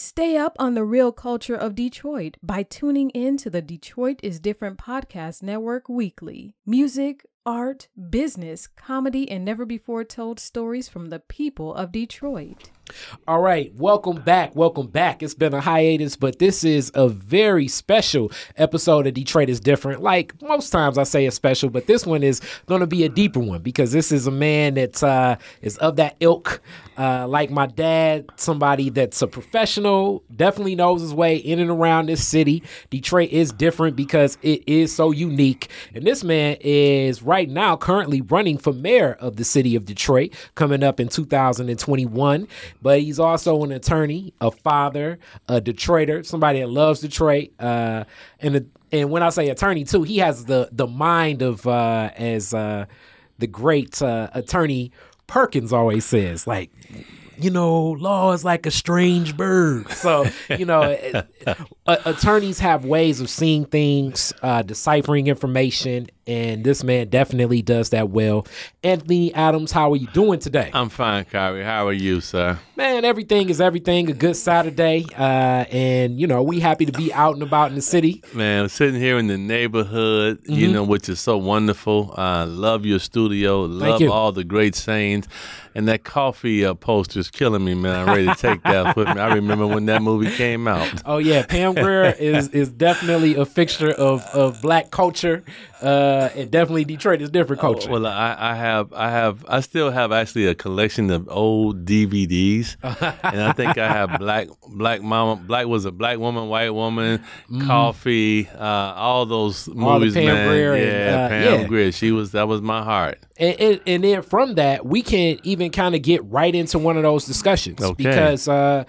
Stay up on the real culture of Detroit by tuning in to the Detroit is Different podcast network weekly. Music, art, business, comedy, and never before told stories from the people of Detroit. All right, welcome back. Welcome back. It's been a hiatus, but this is a very special episode of Detroit is Different. Like most times I say it's special, but this one is going to be a deeper one because this is a man that uh, is of that ilk. Uh, like my dad, somebody that's a professional, definitely knows his way in and around this city. Detroit is different because it is so unique. And this man is right now currently running for mayor of the city of Detroit coming up in 2021 but he's also an attorney, a father, a Detroiter, somebody that loves Detroit. Uh, and a, and when I say attorney too, he has the the mind of uh, as uh, the great uh, attorney Perkins always says, like you know, law is like a strange bird. So, you know, attorneys have ways of seeing things, uh, deciphering information, and this man definitely does that well. Anthony Adams, how are you doing today? I'm fine, Kyrie. How are you, sir? Man, everything is everything. A good Saturday, uh, and you know we happy to be out and about in the city. Man, sitting here in the neighborhood, mm-hmm. you know, which is so wonderful. I uh, love your studio. Love all the great sayings. And that Coffy uh, poster is killing me, man. I'm ready to take that with me. I remember when that movie came out. Oh yeah, Pam Grier is is definitely a fixture of of black culture. Uh, and definitely Detroit is different oh, culture. Oh, well, I, I, have, I have, I still have actually a collection of old DVDs, and I think I have black, black mama, black was a black woman, white woman, mm. Coffy, uh, all those all movies, man. Grier yeah, and, uh, Pam yeah. Grier. She was that was my heart. And, and, and then from that, we can even kind of get right into one of those discussions okay. because, uh,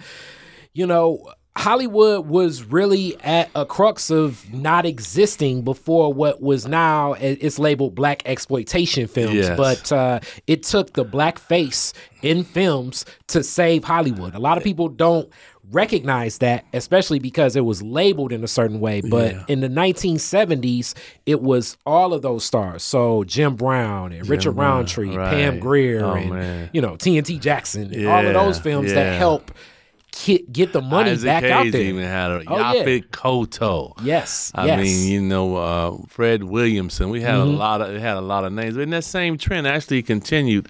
you know Hollywood was really at a crux of not existing before what was now it's labeled black exploitation films. Yes. But uh, it took the black face in films to save Hollywood. A lot of people don't recognize that, especially because it was labeled in a certain way. But yeah. in the 1970s, it was all of those stars. So Jim Brown and Jim Richard Brown, Roundtree, right. Pam Grier, oh, and man. you know TNT Jackson, and yeah. all of those films yeah. that help get, get the money Isaac back Hayes out there. even had a Oh, Yaphet yeah. Kotto. Yes, I yes. mean, you know, uh, Fred Williamson. We had Mhm. a lot of it had a lot of names, and that same trend actually continued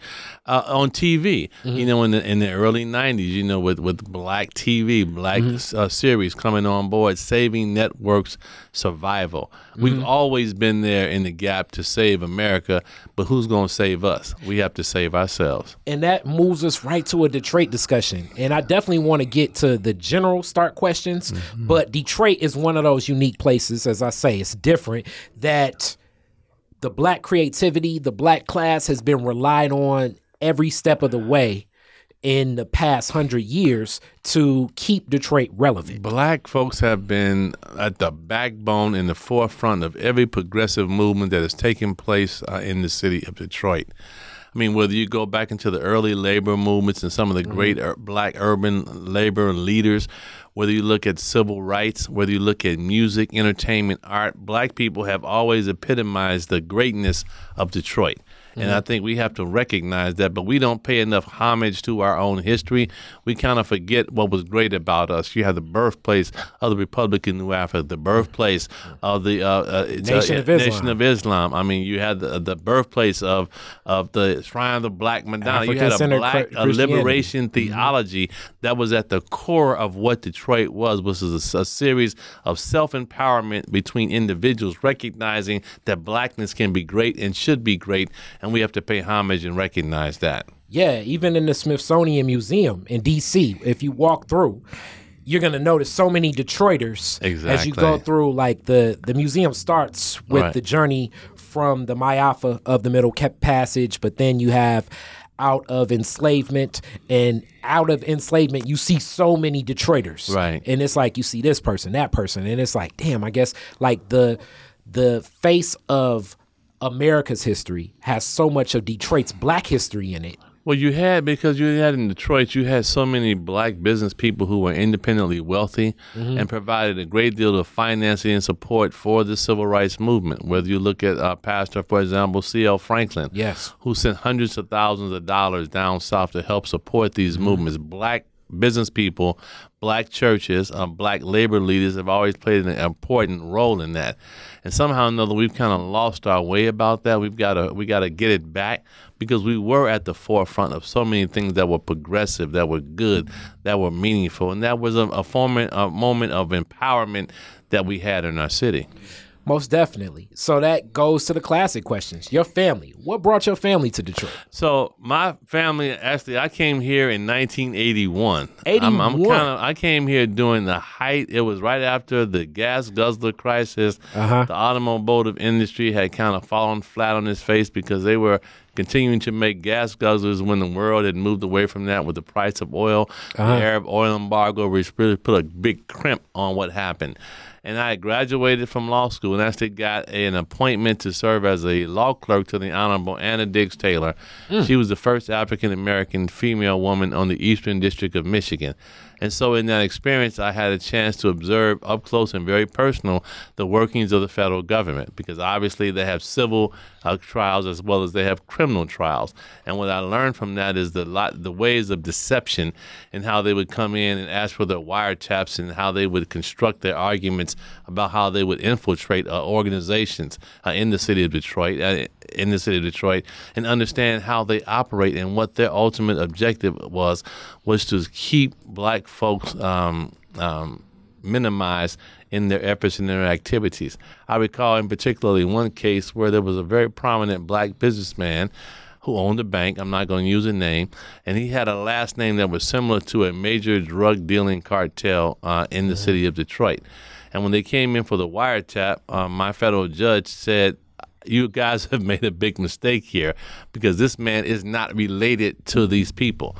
uh, on TV. Mm-hmm. You know, in the in the early '90s, you know, with with black TV, black Mm-hmm. uh, series coming on board, saving networks survival. Mm-hmm. We've always been there in the gap to save America, but who's going to save us? We have to save ourselves. and that moves us right to a Detroit discussion. And I definitely want to get to the general start questions, Mm-hmm. but Detroit is one of those unique places, as I say, it's different that the black creativity, the black class has been relied on every step of the way in the past hundred years to keep Detroit relevant. Black folks have been at the backbone in the forefront of every progressive movement that has taken place uh, in the city of Detroit. I mean, whether you go back into the early labor movements and some of the great ur- black urban labor leaders, whether you look at civil rights, whether you look at music, entertainment, art, black people have always epitomized the greatness of Detroit. And I think we have to recognize that, but we don't pay enough homage to our own history. We kind of forget what was great about us. You have the birthplace of the Republic of New Africa, the birthplace of the uh, uh, Nation uh, of Islam. Nation of Islam. I mean, you had the, the birthplace of of the Shrine of the Black Madonna. you had a black a liberation theology that was at the core of what Detroit was, which was a, a series of self empowerment between individuals, recognizing that blackness can be great and should be great, and we have to pay homage and recognize that. Yeah, even in the Smithsonian Museum in DC, if you walk through, you're gonna notice so many Detroiters exactly. as you go through. Like the the museum starts with Right. the journey from the Maafa of the Middle Passage, but then you have out of enslavement and out of enslavement you see so many detroiters Right. and it's like you see this person that person and it's like damn i guess like the the face of america's history has so much of detroit's black history in it Well, you had because you had in Detroit, you had so many black business people who were independently wealthy and provided a great deal of financing and support for the civil rights movement. Whether you look at uh, Pastor, for example, C.L. Franklin, Yes. who sent hundreds of thousands of dollars down south to help support these movements. Black business people, black churches, um, black labor leaders have always played an important role in that. And somehow or another, we've kind of lost our way about that. We've got to we got to get it back because we were at the forefront of so many things that were progressive, that were good, that were meaningful, and that was a, a, moment, a moment of empowerment that we had in our city. Most definitely. So that goes to the classic questions. Your family. What brought your family to Detroit? So my family actually, I came here in 1981. 81. I'm, I'm kind of. I came here during the height. It was right after the gas guzzler crisis. Uh-huh. The automotive industry had kind of fallen flat on its face because they were continuing to make gas guzzlers when the world had moved away from that with the price of oil, Uh-huh. the Arab oil embargo, which really put a big crimp on what happened. And I graduated from law school and I actually got an appointment to serve as a law clerk to the Honorable Anna Diggs Taylor. Hmm. She was the first African American female woman on the Eastern District of Michigan. And so, in that experience, I had a chance to observe up close and very personal the workings of the federal government because obviously they have civil uh, trials as well as they have criminal trials. And what I learned from that is the lot, the ways of deception and how they would come in and ask for their wiretaps and how they would construct their arguments about how they would infiltrate uh, organizations uh, in the city of Detroit, uh, in the city of Detroit, and understand how they operate and what their ultimate objective was was to keep black folks um, um, minimized in their efforts and their activities. I recall in particularly one case where there was a very prominent black businessman who owned a bank. I'm not going to use a name, and he had a last name that was similar to a major drug dealing cartel uh, in the city of Detroit. And when they came in for the wiretap, uh, my federal judge said, you guys have made a big mistake here because this man is not related to these people.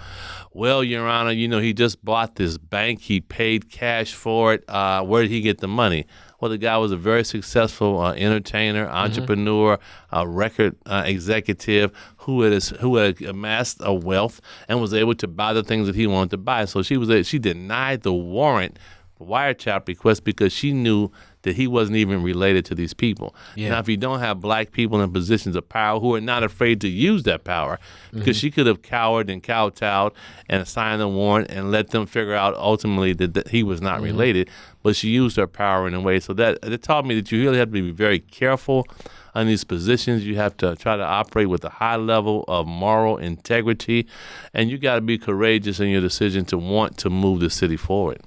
Well, Your Honor, you know, he just bought this bank. He paid cash for it. Uh, where did he get the money? Well, the guy was a very successful uh, entertainer, entrepreneur, uh, record uh, executive who had who had amassed a wealth and was able to buy the things that he wanted to buy. So she was she denied the warrant wiretap request because she knew that he wasn't even related to these people. Yeah. Now, if you don't have black people in positions of power who are not afraid to use that power, because mm-hmm. she could have cowered and kowtowed and signed a warrant and let them figure out ultimately that, that he was not mm-hmm. related, but she used her power in a way. So that it taught me that you really have to be very careful on these positions. You have to try to operate with a high level of moral integrity, and you got to be courageous in your decision to want to move the city forward.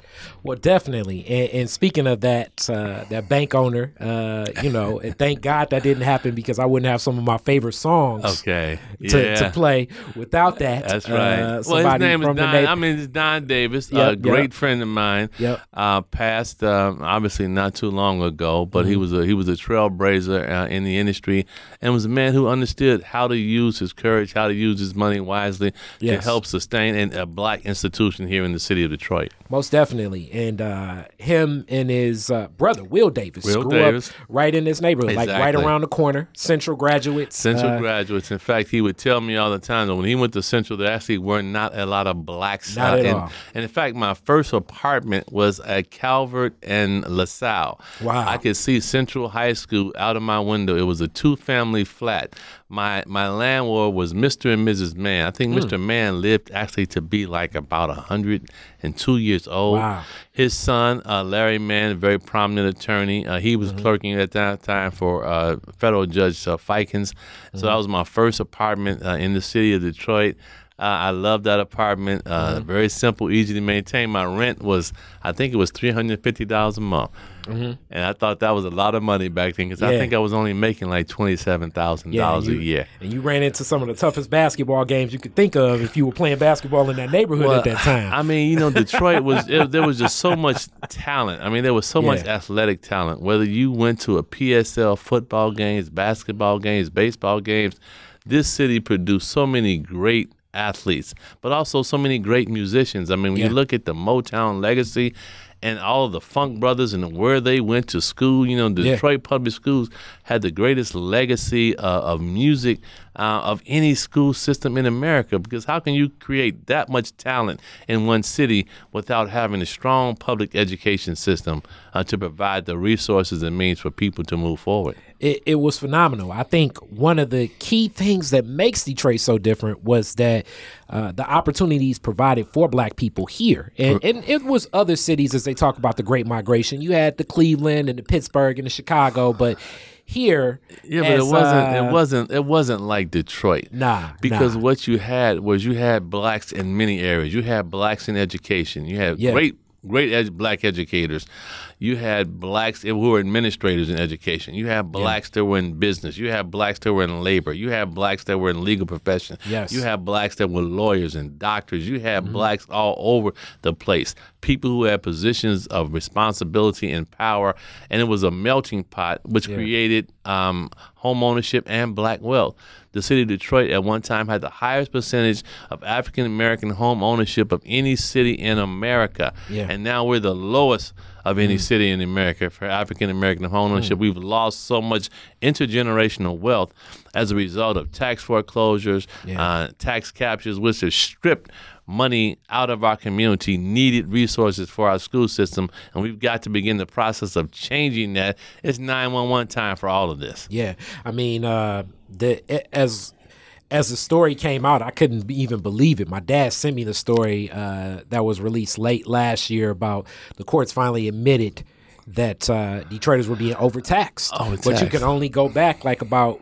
Well, definitely. And, and speaking of that, uh, that bank owner, uh, you know, and thank God that didn't happen because I wouldn't have some of my favorite songs Okay. to, yeah. to play without that. That's right. Uh, well, his name is Don. I mean, it's Don Davis, Yep, a great yep. friend of mine. Yep. Uh, passed um, obviously not too long ago, but Mm-hmm. he was a he was a trailblazer uh, in the industry and was a man who understood how to use his courage, how to use his money wisely to help sustain an, a black institution here in the city of Detroit. Most definitely. And uh, him and his uh, brother, Will Davis, Will grew Davis. up right in this neighborhood, like right around the corner, Central graduates. Central uh, graduates. In fact, he would tell me all the time that when he went to Central, there actually were not a lot of blacks. Not at and, all. and in fact, my first apartment was at Calvert and LaSalle. Wow. I could see Central High School out of my window. It was a two-family flat. My my landlord was Mr. and Mrs. Mann. I think Hmm. Mr. Mann lived actually to be like about a hundred and two years old. Wow. His son, uh, Larry Mann, a very prominent attorney. Uh, he was Mm-hmm. clerking at that time for uh, federal judge uh, Feikens. Mm-hmm. So that was my first apartment uh, in the city of Detroit. Uh, I loved that apartment. Uh, Mm-hmm. Very simple, easy to maintain. My rent was, I think it was three hundred fifty dollars a month, and I thought that was a lot of money back then because I Mm-hmm. Think I was only making like twenty seven thousand yeah, dollars a year. And you ran into some of the toughest basketball games you could think of if you were playing basketball in that neighborhood at that time. I mean, you know, Detroit was it, there was just so much talent. I mean, there was so much athletic talent. Whether you went to a PSL football games, basketball games, baseball games, this city produced so many great athletes, but also so many great musicians. I mean, when Yeah. you look at the Motown legacy and all of the Funk Brothers and where they went to school, you know, Detroit public schools had the greatest legacy uh, of music uh, of any school system in America. Because how can you create that much talent in one city without having a strong public education system uh, to provide the resources and means for people to move forward? it, it was phenomenal. I think one of the key things that makes Detroit so different was that uh, the opportunities provided for black people here. And, and it was other cities as they talk about the Great Migration. You had the Cleveland and the Pittsburgh and the Chicago, but here, Yeah, but as, it wasn't. uh, it wasn't. It wasn't like Detroit. Nah, because nah. what you had was you had blacks in many areas. You had blacks in education. You had Yeah. great, great ed- black educators. You had blacks who were administrators in education. You had blacks that were in business. You had blacks that were in labor. You had blacks that were in legal profession. Yes. You had blacks that were lawyers and doctors. You had Mm-hmm. blacks all over the place. People who had positions of responsibility and power, and it was a melting pot, which created um, home ownership and black wealth. The city of Detroit at one time had the highest percentage of African American home ownership of any city in America, Yeah. and now we're the lowest of any city in America for African American home ownership. We've lost so much intergenerational wealth as a result of tax foreclosures, uh, tax captures, which have stripped money out of our community, needed resources for our school system, and we've got to begin the process of changing that. It's 911 time for all of this. Yeah, I mean, uh, the as as the story came out, I couldn't even believe it. My dad sent me the story uh, that was released late last year about the courts finally admitted that uh, Detroiters were being overtaxed, but you Overtaxed. can only go back like about.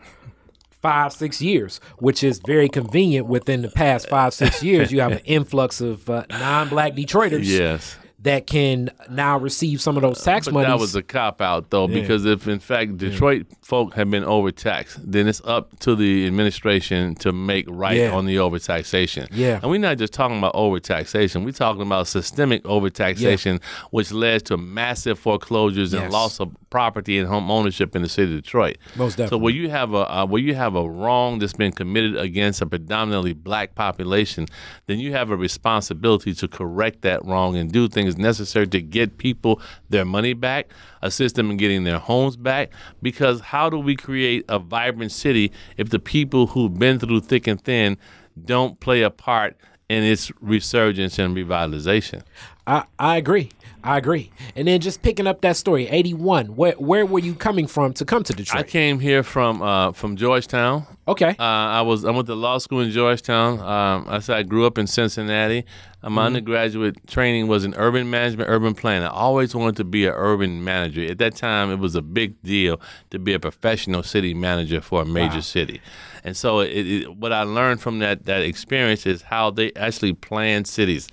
Five six years, which is very convenient. Within the past five six years, you have an influx of uh, non-black Detroiters Yes. That can now receive some of those tax money. But that was a cop out though, because if in fact Detroit folk have been overtaxed, then it's up to the administration to make right Yeah. on the overtaxation. Yeah. And we're not just talking about overtaxation, we're talking about systemic overtaxation, which led to massive foreclosures and loss of property and home ownership in the city of Detroit. Most definitely. So definitely. where you have a uh, where you have a wrong that's been committed against a predominantly black population, then you have a responsibility to correct that wrong and do things necessary to get people their money back, assist them in getting their homes back. Because how do we create a vibrant city if the people who've been through thick and thin don't play a part in its resurgence and revitalization? I, I agree. I agree. And then just picking up that story, 81, where where were you coming from to come to Detroit? I came here from uh, from Georgetown. okay. Uh, I was I went to law school in Georgetown. Um, I said I grew up in Cincinnati. Uh, my undergraduate training was in urban management, urban planning. I always wanted to be an urban manager. At that time, it was a big deal to be a professional city manager for a major city. And so, it, it, what I learned from that that experience is how they actually plan cities,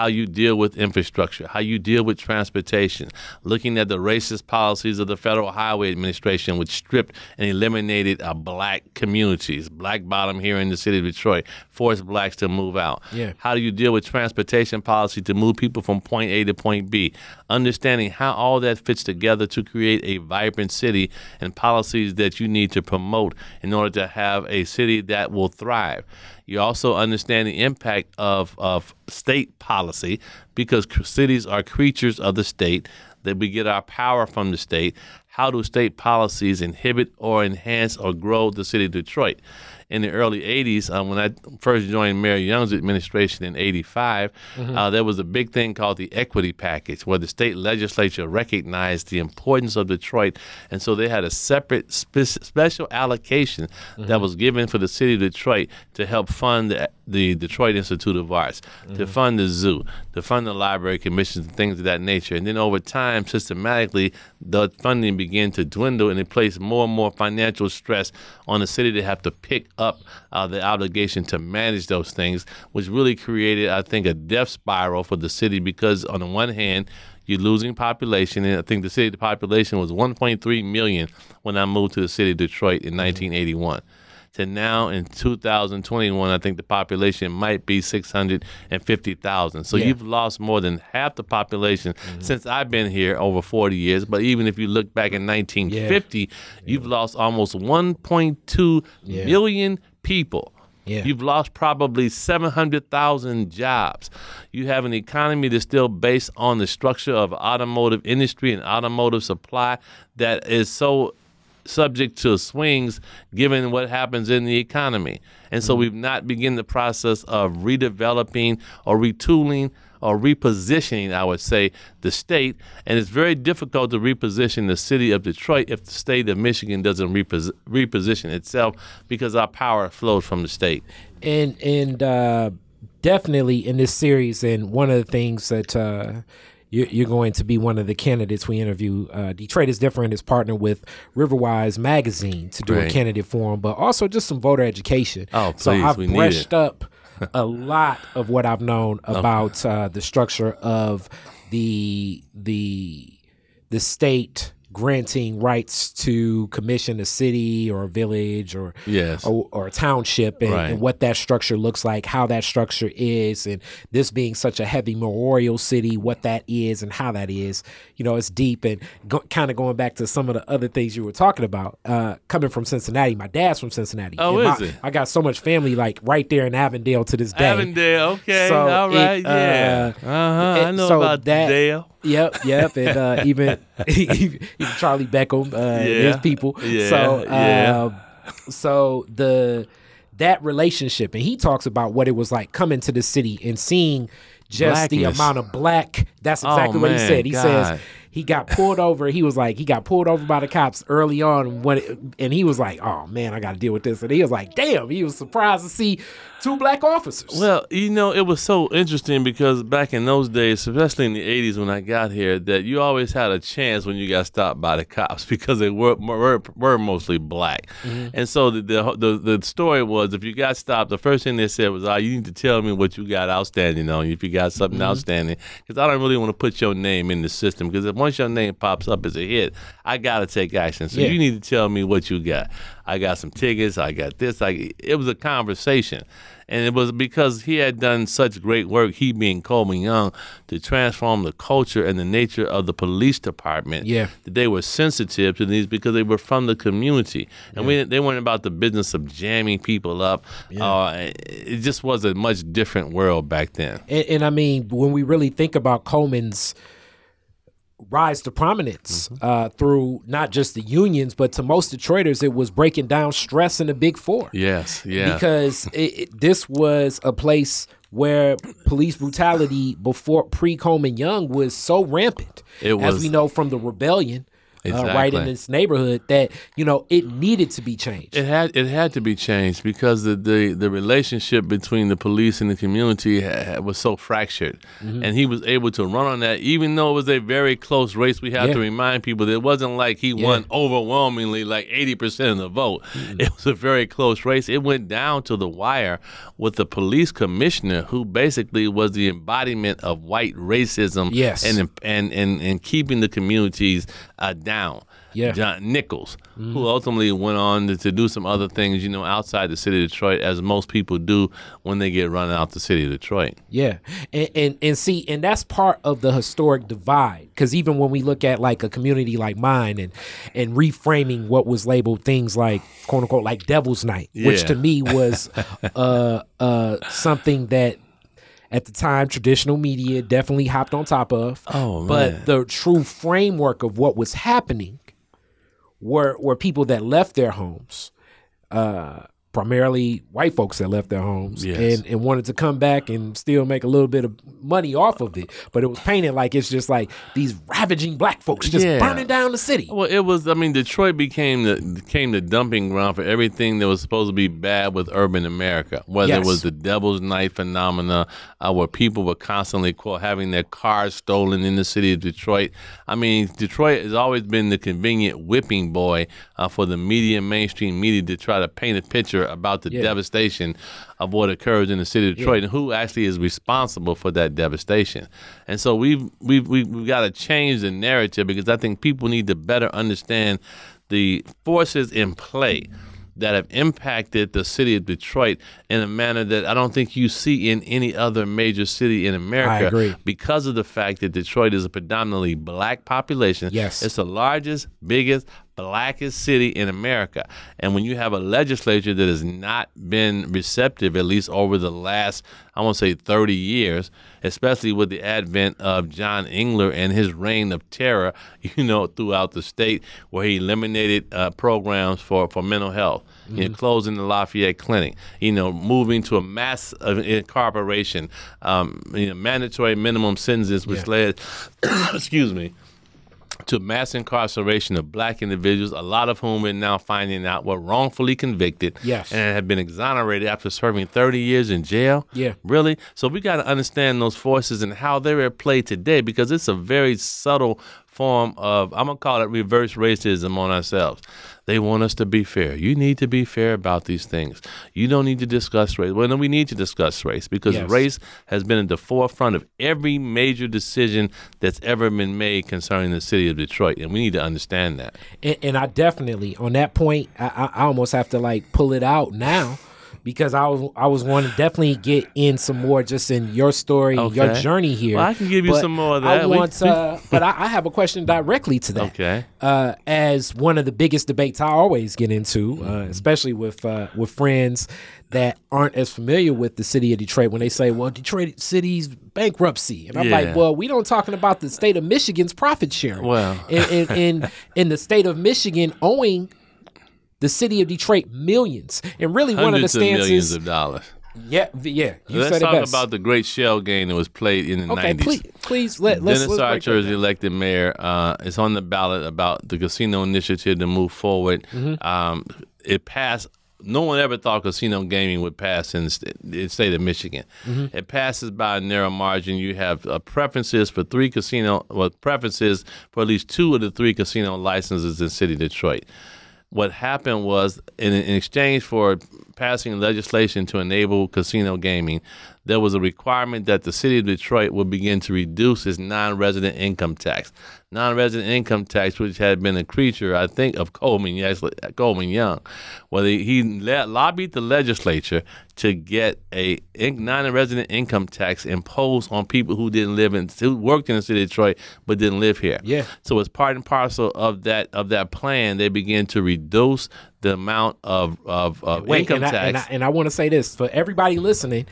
how you deal with infrastructure, how you deal with transportation, looking at the racist policies of the Federal Highway Administration, which stripped and eliminated uh, black communities, black bottom here in the city of Detroit, forced blacks to move out. Yeah. How do you deal with transportation policy to move people from point A to point B? Understanding how all that fits together to create a vibrant city and policies that you need to promote in order to have a city that will thrive. You also understand the impact of, of state policy because cities are creatures of the state, that we get our power from the state. How do state policies inhibit or enhance or grow the city of Detroit? In the early 80s, uh, when I first joined Mayor Young's administration in 85, uh, there was a big thing called the equity package, where the state legislature recognized the importance of Detroit. And so they had a separate spe- special allocation that was given for the city of Detroit to help fund the, the Detroit Institute of Arts, to fund the zoo, to fund the library commissions and things of that nature. And then over time, systematically, the funding began to dwindle and it placed more and more financial stress on the city to have to pick up uh, the obligation to manage those things, which really created, I think, a death spiral for the city because, on the one hand, you're losing population, and I think the city the population was 1.3 million when I moved to the city of Detroit in 1981. To now in 2021, I think the population might be 650,000. So Yeah. you've lost more than half the population mm-hmm. since I've been here over 40 years. But even if you look back in 1950, you've lost almost 1.2 Yeah. million people. Yeah. You've lost probably 700,000 jobs. You have an economy that's still based on the structure of automotive industry and automotive supply that is so subject to swings given what happens in the economy. And so we've not begun the process of redeveloping or retooling or repositioning, I would say, the state. And it's very difficult to reposition the city of Detroit if the state of Michigan doesn't repos- reposition itself because our power flows from the state. and and uh, definitely in this series, and one of the things that uh, you're, you're going to be one of the candidates we interview. Uh, Detroit is different is partnered with Riverwise Magazine to do a candidate forum, but also just some voter education. Oh, please, so I've we brushed up a lot of what I've known about uh, the structure of the the the state granting rights to commission a city or a village or Yes. or, or a township and, Right. and what that structure looks like, how that structure is, and this being such a heavy memorial city, what that is and how that is. You know, it's deep and go, kind of going back to some of the other things you were talking about. Uh, coming from Cincinnati, my dad's from Cincinnati. Oh, and is my- it? I got so much family like right there in Avondale to this day. Avondale, okay, So all it, yeah, uh, uh huh. I know so about that- Dale. Yep, yep, and uh, even Charlie Beckham, uh, and his people. yeah, so, yeah. um, so the that relationship, and he talks about what it was like coming to the city and seeing just the amount of black. That's Oh, exactly what he said. He God. says he got pulled over. He was like, he got pulled over by the cops early on when, it, and he was like, oh man, I got to deal with this. And he was like, damn, he was surprised to see two black officers. Well, you know, it was so interesting because back in those days, especially in the '80s when I got here, that you always had a chance when you got stopped by the cops because they were were, were mostly black. And so the, the the the story was, if you got stopped, the first thing they said was, "Ah, you need to tell me what you got outstanding on you if you got something outstanding, because I don't really want to put your name in the system because if once your name pops up as a hit, I gotta take action. So Yeah. you need to tell me what you got. I got some tickets. I got this. I it was a conversation, and it was because he had done such great work. He being Coleman Young to transform the culture and the nature of the police department. Yeah. that they were sensitive to these because they were from the community, and we they weren't about the business of jamming people up. Uh, it just was a much different world back then. And, and I mean, when we really think about Coleman's rise to prominence Mm-hmm. uh, through not just the unions, but to most Detroiters, it was breaking down stress in the Big Four. Yes, yeah. Because it, it- this was a place where police brutality before pre Coleman Young was so rampant. It was, as we know from the rebellion. Uh, right in this neighborhood, that you know it needed to be changed. It had it had to be changed because the the, the relationship between the police and the community ha, was so fractured, Mm-hmm. and he was able to run on that. Even though it was a very close race, we have Yeah. to remind people that it wasn't like he won overwhelmingly, like eighty percent of the vote. Mm-hmm. It was a very close race. It went down to the wire with the police commissioner, who basically was the embodiment of white racism, Yes. and and and and keeping the communities uh, down. Yeah. John Nichols, who ultimately went on to, to do some other things, you know, outside the city of Detroit, as most people do when they get run out the city of Detroit. Yeah, and and, and see, and that's part of the historic divide. Because even when we look at like a community like mine, and and reframing what was labeled things like quote unquote like Devil's Night, which to me was uh uh something that. At the time, traditional media definitely hopped on top of. Oh, but man. the true framework of what was happening were were people that left their homes, uh, primarily white folks that left their homes Yes. and, and wanted to come back and still make a little bit of money off of it. But it was painted like it's just like these ravaging black folks just Yeah. burning down the city. Well, it was. I mean, Detroit became the became the dumping ground for everything that was supposed to be bad with urban America. Whether Yes. it was the Devil's Night phenomena, uh, where people were constantly quote having their cars stolen in the city of Detroit. I mean, Detroit has always been the convenient whipping boy uh, for the media, mainstream media, to try to paint a picture about the Yeah. devastation of what occurs in the city of Detroit and who actually is responsible for that devastation. And so we've we've we've, we've got to change the narrative because I think people need to better understand the forces in play that have impacted the city of Detroit in a manner that I don't think you see in any other major city in America. agree. Because of the fact that Detroit is a predominantly black population. Yes. It's the largest, biggest, blackest city in America. And when you have a legislature that has not been receptive, at least over the last, I want to say 30 years, especially with the advent of John Engler and his reign of terror, you know, throughout the state, where he eliminated uh, programs for, for mental health, you know, closing the Lafayette Clinic, you know, moving to a mass of incorporation, um, you know, mandatory minimum sentences, which led, excuse me, to mass incarceration of black individuals, a lot of whom we're now finding out were wrongfully convicted Yes. and have been exonerated after serving 30 years in jail. Yeah. Really? So we got to understand those forces and how they're at play today because it's a very subtle form of, I'm going to call it reverse racism on ourselves. They want us to be fair. You need to be fair about these things. You don't need to discuss race. Well, no, we need to discuss race because Yes. race has been at the forefront of every major decision that's ever been made concerning the city of Detroit, and we need to understand that. and, and I definitely on that point, I, I, I almost have to like pull it out now because I was I was wanting to definitely get in some more just in your story, your journey here. Well, I can give you But some more of that. We- want, uh, but I, I have a question directly to that. Okay. Uh, as one of the biggest debates I always get into, uh, Mm-hmm. especially with uh, with friends that aren't as familiar with the city of Detroit, when they say, "Well, Detroit City's bankruptcy," and I'm Yeah. like, "Well, we don't talking about the state of Michigan's profit sharing." Well. in in, in in the state of Michigan owing the city of Detroit millions, and really one of the Hundreds of millions of dollars. yeah, yeah, you Let's said it talk best. about the great shell game that was played in the okay, 90s. please, please let let's, Dennis let's Archer is elected mayor. Uh, it's on the ballot about the casino initiative to move forward. Mm-hmm. Um, it passed. No one ever thought casino gaming would pass in the state of Michigan. Mm-hmm. It passes by a narrow margin. You have uh, preferences for three casino, well, preferences for at least two of the three casino licenses in city Detroit. What happened was, in, in exchange for passing legislation to enable casino gaming, there was a requirement that the city of Detroit would begin to reduce its non-resident income tax. Non-resident income tax, which had been a creature, I think, of Coleman, yes, Coleman Young, well, he, lobbied the legislature to get a non-resident income tax imposed on people who didn't live in, who worked in the city of Detroit but didn't live here. Yeah. So as part and parcel of that of that plan, they began to reduce the amount of of, of Wait, income and I, tax. and I, and I want to say this for everybody listening.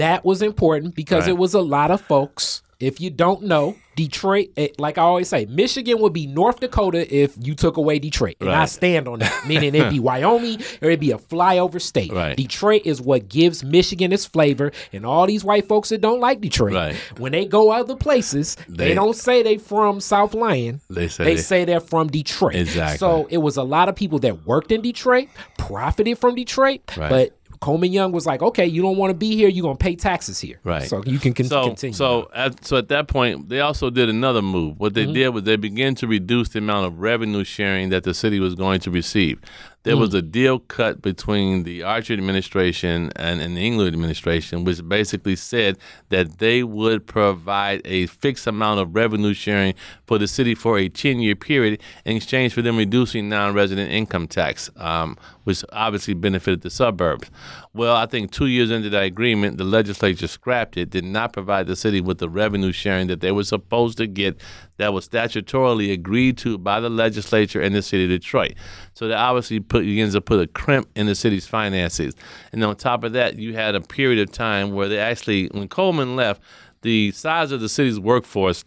That was important because Right. it was a lot of folks. If you don't know, Detroit, eh, like I always say, Michigan would be North Dakota if you took away Detroit. And I stand on that. Meaning it'd be Wyoming or it'd be a flyover state. Right. Detroit is what gives Michigan its flavor. And all these white folks that don't like Detroit, Right. when they go other places, they, They- don't say they're from South Lyon. They say they they- say they're from Detroit. Exactly. So it was a lot of people that worked in Detroit, profited from Detroit, Right. but Coleman Young was like, okay, you don't want to be here, you're gonna pay taxes here. Right. So you can con- so, continue. So at, so at that point, they also did another move. What they Mm-hmm. did was they began to reduce the amount of revenue sharing that the city was going to receive. There Mm. was a deal cut between the Archer administration and, and the Engler administration, which basically said that they would provide a fixed amount of revenue sharing for the city for a 10 year period in exchange for them reducing non resident income tax, um, which obviously benefited the suburbs. Well, I think two years into that agreement, the legislature scrapped it, did not provide the city with the revenue sharing that they were supposed to get that was statutorily agreed to by the legislature and the city of Detroit. So that obviously put, begins to put a crimp in the city's finances. And on top of that, you had a period of time where they actually, when Coleman left, the size of the city's workforce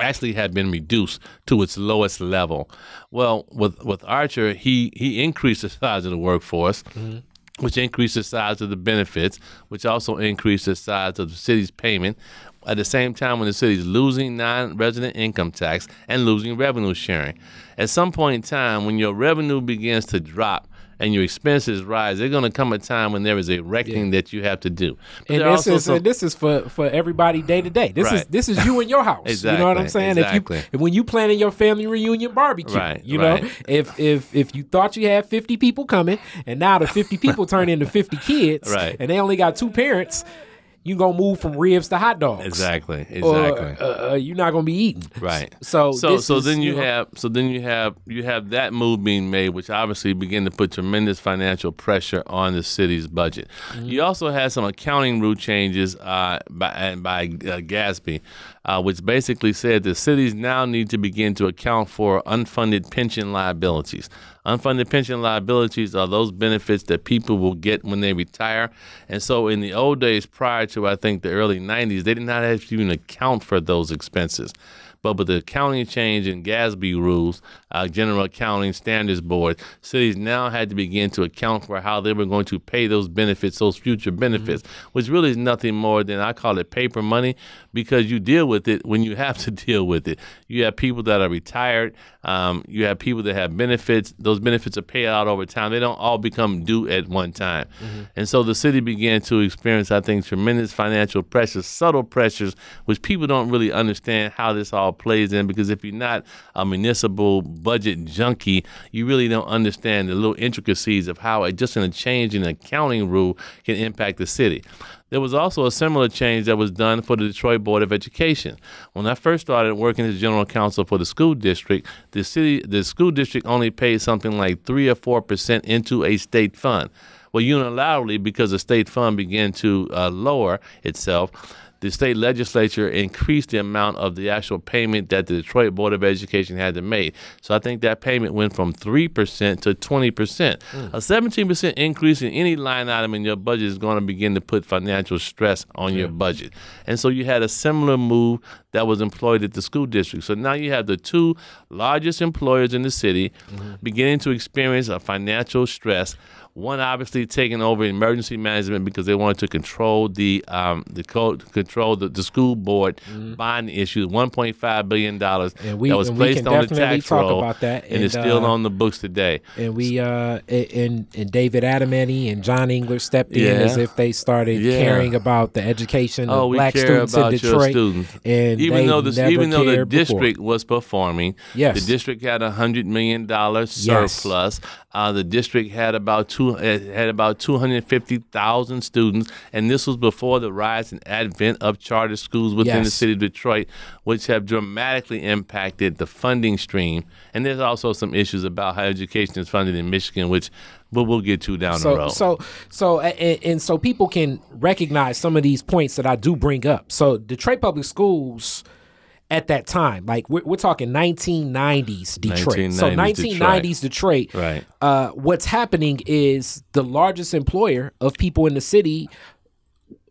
actually had been reduced to its lowest level. Well, with with Archer, he he increased the size of the workforce. Mm-hmm. Which increased the size of the benefits, which also increased the size of the city's payment. At the same time, when the city's losing non-resident income tax and losing revenue sharing, at some point in time, when your revenue begins to drop and your expenses rise, there's going to come a time when there is a reckoning that you have to do. But and this is some- and this is for for everybody day to day. This is this is you and your house. exactly. You know what I'm saying? exactly. If you if when you planning your family reunion barbecue, Right, you know, right. if if if you thought you had 50 people coming and now the 50 people turn into 50 kids, Right. and they only got two parents, you gonna move from ribs to hot dogs. exactly, Or, exactly. uh, uh, you're not gonna be eating. Right. So so so is, then you, know, have so then you have you have that move being made, which obviously began to put tremendous financial pressure on the city's budget. Mm-hmm. You also had some accounting rule changes uh, by and by uh, GASB, uh, which basically said that cities now need to begin to account for unfunded pension liabilities. Unfunded pension liabilities are those benefits that people will get when they retire. And so, in the old days, prior to I think the early 90s, they did not have to even account for those expenses. But with the accounting change in GASB rules, uh, General Accounting Standards Board, cities now had to begin to account for how they were going to pay those benefits, those future benefits, mm-hmm. which really is nothing more than I call it paper money because you deal with it when you have to deal with it. You have people that are retired, um, you have people that have benefits. Those benefits are paid out over time. They don't all become due at one time. Mm-hmm. And so the city began to experience, I think, tremendous financial pressures, subtle pressures, which people don't really understand how this all plays in because if you're not a municipal budget junkie, you really don't understand the little intricacies of how just in a change in accounting rule can impact the city. There was also a similar change that was done for the Detroit Board of Education. When I first started working as general counsel for the school district, the city, the school district only paid something like three or four percent into a state fund. Well, unilaterally, because the state fund began to uh, lower itself, the state legislature increased the amount of the actual payment that the Detroit Board of Education had to make. So I think that payment went from 3% to 20%. Mm. A 17% increase in any line item in your budget is going to begin to put financial stress on yeah. your budget. And so you had a similar move that was employed at the school district. So now you have the two largest employers in the city mm-hmm. beginning to experience a financial stress one obviously taking over emergency management because they wanted to control the um, the code, control the, the school board mm-hmm. bond issue. One point five billion dollars that was placed on the tax roll, and, and, it's still uh, on the books today. And we uh, and and David Adamany and John Engler stepped in yeah. as if they started yeah. caring about the education oh, of black students in Detroit. Students. And even though the even though the district before. was performing, yes. the district had a hundred million dollars surplus. Yes. Uh, the district had about two had about 250,000 students, and this was before the rise and advent of charter schools within yes. the city of Detroit, which have dramatically impacted the funding stream. And there's also some issues about how education is funded in Michigan, which but we'll get to down so, the road. So, so, and, and, so people can recognize some of these points that I do bring up. So, Detroit Public Schools at that time. Like we're, we're talking 1990s Detroit. 1990s so 1990s Detroit. Detroit right. Uh, what's happening is the largest employer of people in the city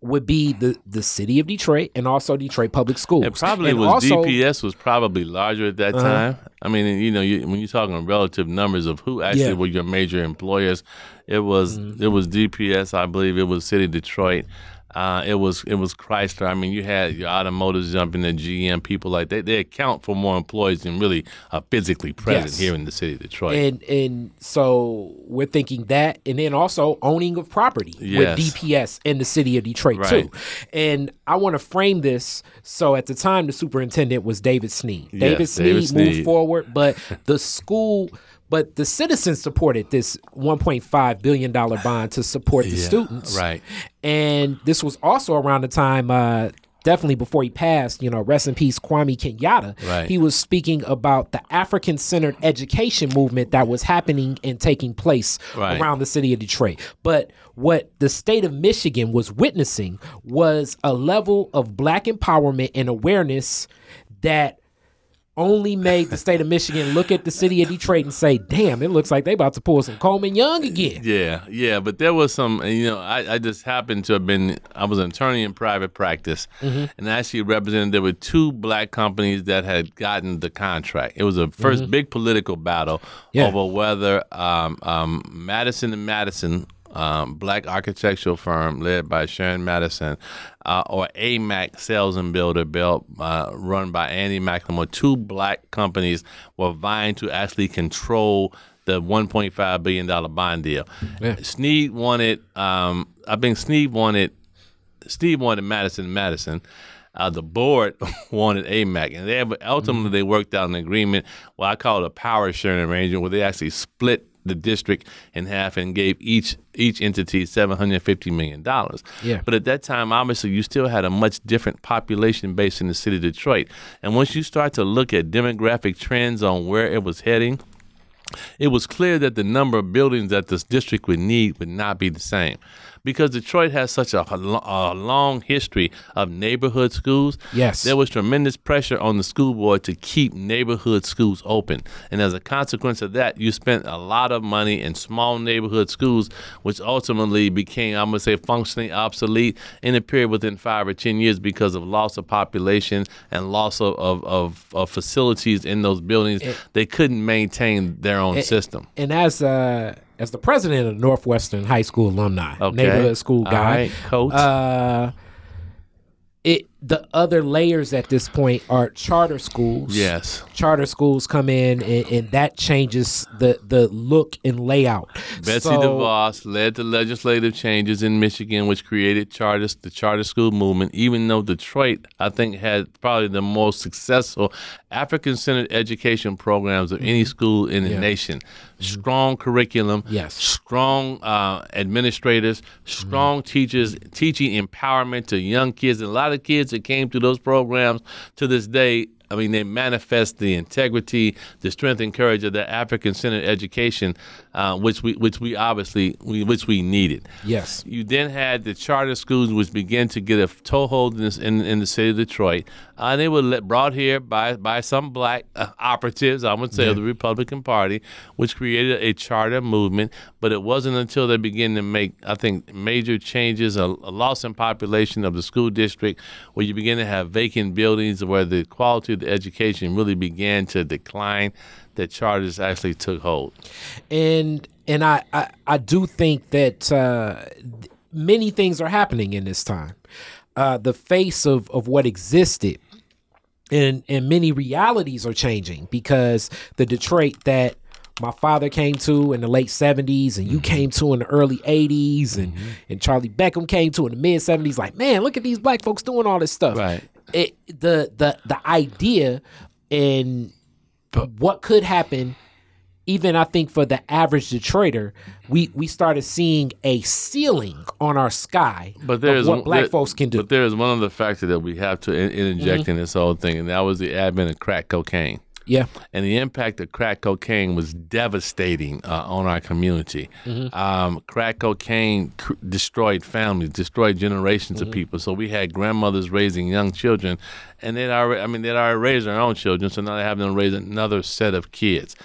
would be the the city of Detroit and also Detroit Public Schools. It probably and was also, DPS was probably larger at that uh-huh. time. I mean, you know, you, when you're talking relative numbers of who actually yeah. were your major employers, it was mm-hmm. it was DPS, I believe. It was City Detroit. Uh, it was it was Chrysler. I mean, you had your automotives jumping the GM people like they they account for more employees than really are physically present yes. here in the city of Detroit. And and so we're thinking that, and then also owning of property yes. with DPS in the city of Detroit right. too. And I want to frame this so at the time the superintendent was David Snead. David, yes, Snead David Snead moved forward, but the school but the citizens supported this 1.5 billion dollar bond to support the yeah, students. Right. And this was also around the time uh, definitely before he passed, you know, rest in peace, Kwame Kenyatta. Right. He was speaking about the African centered education movement that was happening and taking place right. around the city of Detroit. But what the state of Michigan was witnessing was a level of black empowerment and awareness that only made the state of Michigan look at the city of Detroit and say, "Damn, it looks like they about to pull some Coleman Young again." Yeah, yeah, but there was some. You know, I, I just happened to have been. I was an attorney in private practice, mm-hmm. and actually represented. There were two black companies that had gotten the contract. It was a 1st mm-hmm. big political battle yeah. over whether um, um, Madison and Madison um, black architectural firm led by Sharon Madison, uh, or AMAC Sales and Builder built uh, run by Andy McLemore. Two black companies were vying to actually control the 1.5 billion dollar bond deal. Yeah. Snead wanted, um, I think Snead wanted, Steve wanted Madison Madison. Uh, the board wanted AMAC, and they have, ultimately mm-hmm. they worked out an agreement. Well, I call it a power sharing arrangement, where they actually split the district in half and gave each each entity seven hundred fifty million dollars. Yeah. But at that time, obviously, you still had a much different population base in the city of Detroit. And once you start to look at demographic trends on where it was heading, it was clear that the number of buildings that this district would need would not be the same because Detroit has such a, a long history of neighborhood schools. Yes. There was tremendous pressure on the school board to keep neighborhood schools open. And as a consequence of that, you spent a lot of money in small neighborhood schools, which ultimately became, I'm going to say, functionally obsolete in a period within five or 10 years because of loss of population and loss of, of, of, of facilities in those buildings. they couldn't maintain their own system. And as uh, as the president of Northwestern High School alumni, Okay. neighborhood school guy, right, coach. uh, it the other layers at this point are charter schools. Yes. charter schools come in, and, and that changes the the look and layout. Betsy So- DeVos led the legislative changes in Michigan, which created charters, the charter school movement. Even though Detroit, I think, had probably the most successful African-centered education programs of any mm-hmm. school in the nation. Mm-hmm. Strong curriculum, Yes. strong uh, administrators, mm-hmm. strong teachers, teaching empowerment to young kids. And a lot of kids that came through those programs to this day I mean, they manifest the integrity, the strength and courage of the African-centered education, uh, which we, which we obviously, we, which we needed. Yes. You then had the charter schools, which began to get a toehold in, this, in, in the city of Detroit. Uh, they were let, brought here by by some black uh, operatives, I would say, of the Republican Party, which created a charter movement. But it wasn't until they began to make, I think, major changes, a, a loss in population of the school district, where you begin to have vacant buildings, where the quality of the education really began to decline, that charters actually took hold. and and I I, I do think that uh, many things are happening in this time. Uh, the face of of what existed, and and many realities are changing because the Detroit that my father came to in the late 70s and you came to in the early 80s and and Charlie Beckham came to in the mid 70s like man look at these black folks doing all this stuff Right. it the the the idea and what could happen even I think for the average Detroiter, we we started seeing a ceiling on our sky But there's what one- black there- folks can do. But there is one other factor that we have to in, interject mm-hmm. in this whole thing, and that was the advent of crack cocaine. Yeah, And the impact of crack cocaine was devastating uh, on our community. Um, crack cocaine cr- destroyed families, destroyed generations of people. So we had grandmothers raising young children, and they'd already, I mean, they'd already raised their own children, so now they have them raise another set of kids.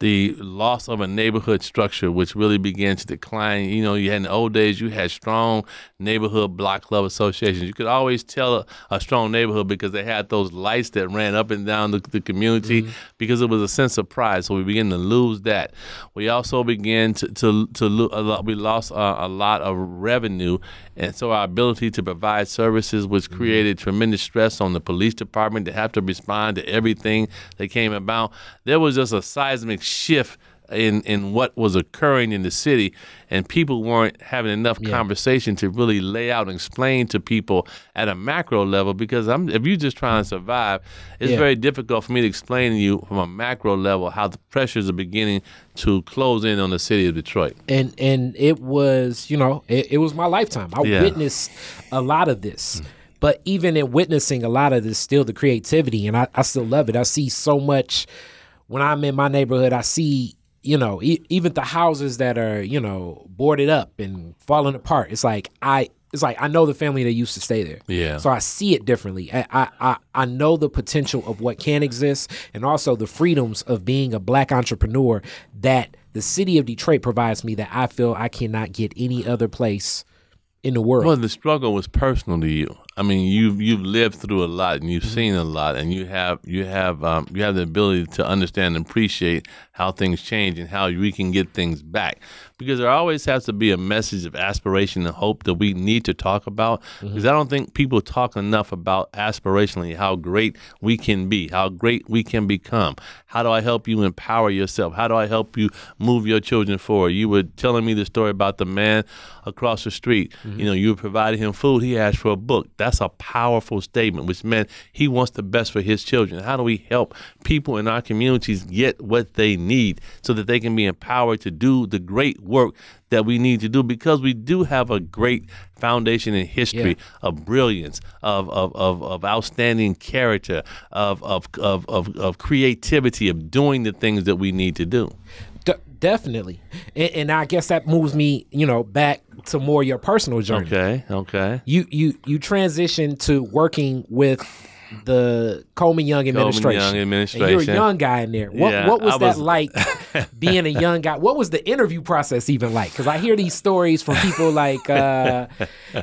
The loss of a neighborhood structure, which really began to decline. You know, you had in the old days, you had strong neighborhood block club associations. You could always tell a, a strong neighborhood because they had those lights that ran up and down the, the community because it was a sense of pride. So we began to lose that. We also began to to to lo- lot, we lost uh, a lot of revenue, and so our ability to provide services, which created tremendous stress on the police department to have to respond to everything that came about. There was just a seismic shift in in what was occurring in the city, and people weren't having enough conversation to really lay out and explain to people at a macro level. Because I'm, if you're just trying to survive, it's Yeah. very difficult for me to explain to you from a macro level how the pressures are beginning to close in on the city of Detroit. and and it was you know it, it was my lifetime. I Yeah. witnessed a lot of this. But even in witnessing a lot of this, still the creativity, and I, I still love it. I see so much when I'm in my neighborhood. I see, you know, e- even the houses that are, you know, boarded up and falling apart. It's like I, it's like I know the family that used to stay there. Yeah. So I see it differently. I, I, I, I know the potential of what can exist, and also the freedoms of being a black entrepreneur that the city of Detroit provides me that I feel I cannot get any other place in the world. Well, the struggle was personal to you. I mean, you've you've lived through a lot and you've Mm-hmm. seen a lot, and you have you have um, you have the ability to understand and appreciate how things change and how we can get things back. Because there always has to be a message of aspiration and hope that we need to talk about. Mm-hmm. Because I don't think people talk enough about aspirationally how great we can be, how great we can become. How do I help you empower yourself? How do I help you move your children forward? You were telling me the story about the man across the street. You know, you were providing him food. He asked for a book. That's a powerful statement, which meant he wants the best for his children. How do we help people in our communities get what they need so that they can be empowered to do the great work that we need to do? Because we do have a great foundation in history of brilliance, of, of, of, of outstanding character, of, of, of, of, of creativity, of doing the things that we need to do. Definitely, and, and I guess that moves me, you know, back to more your personal journey. Okay, okay. You you you transition to working with the Coleman Young administration. Coleman Young And administration. you're a young guy in there. What Yeah, what was I that like being a young guy? What was the interview process even like? Because I hear these stories from people like uh,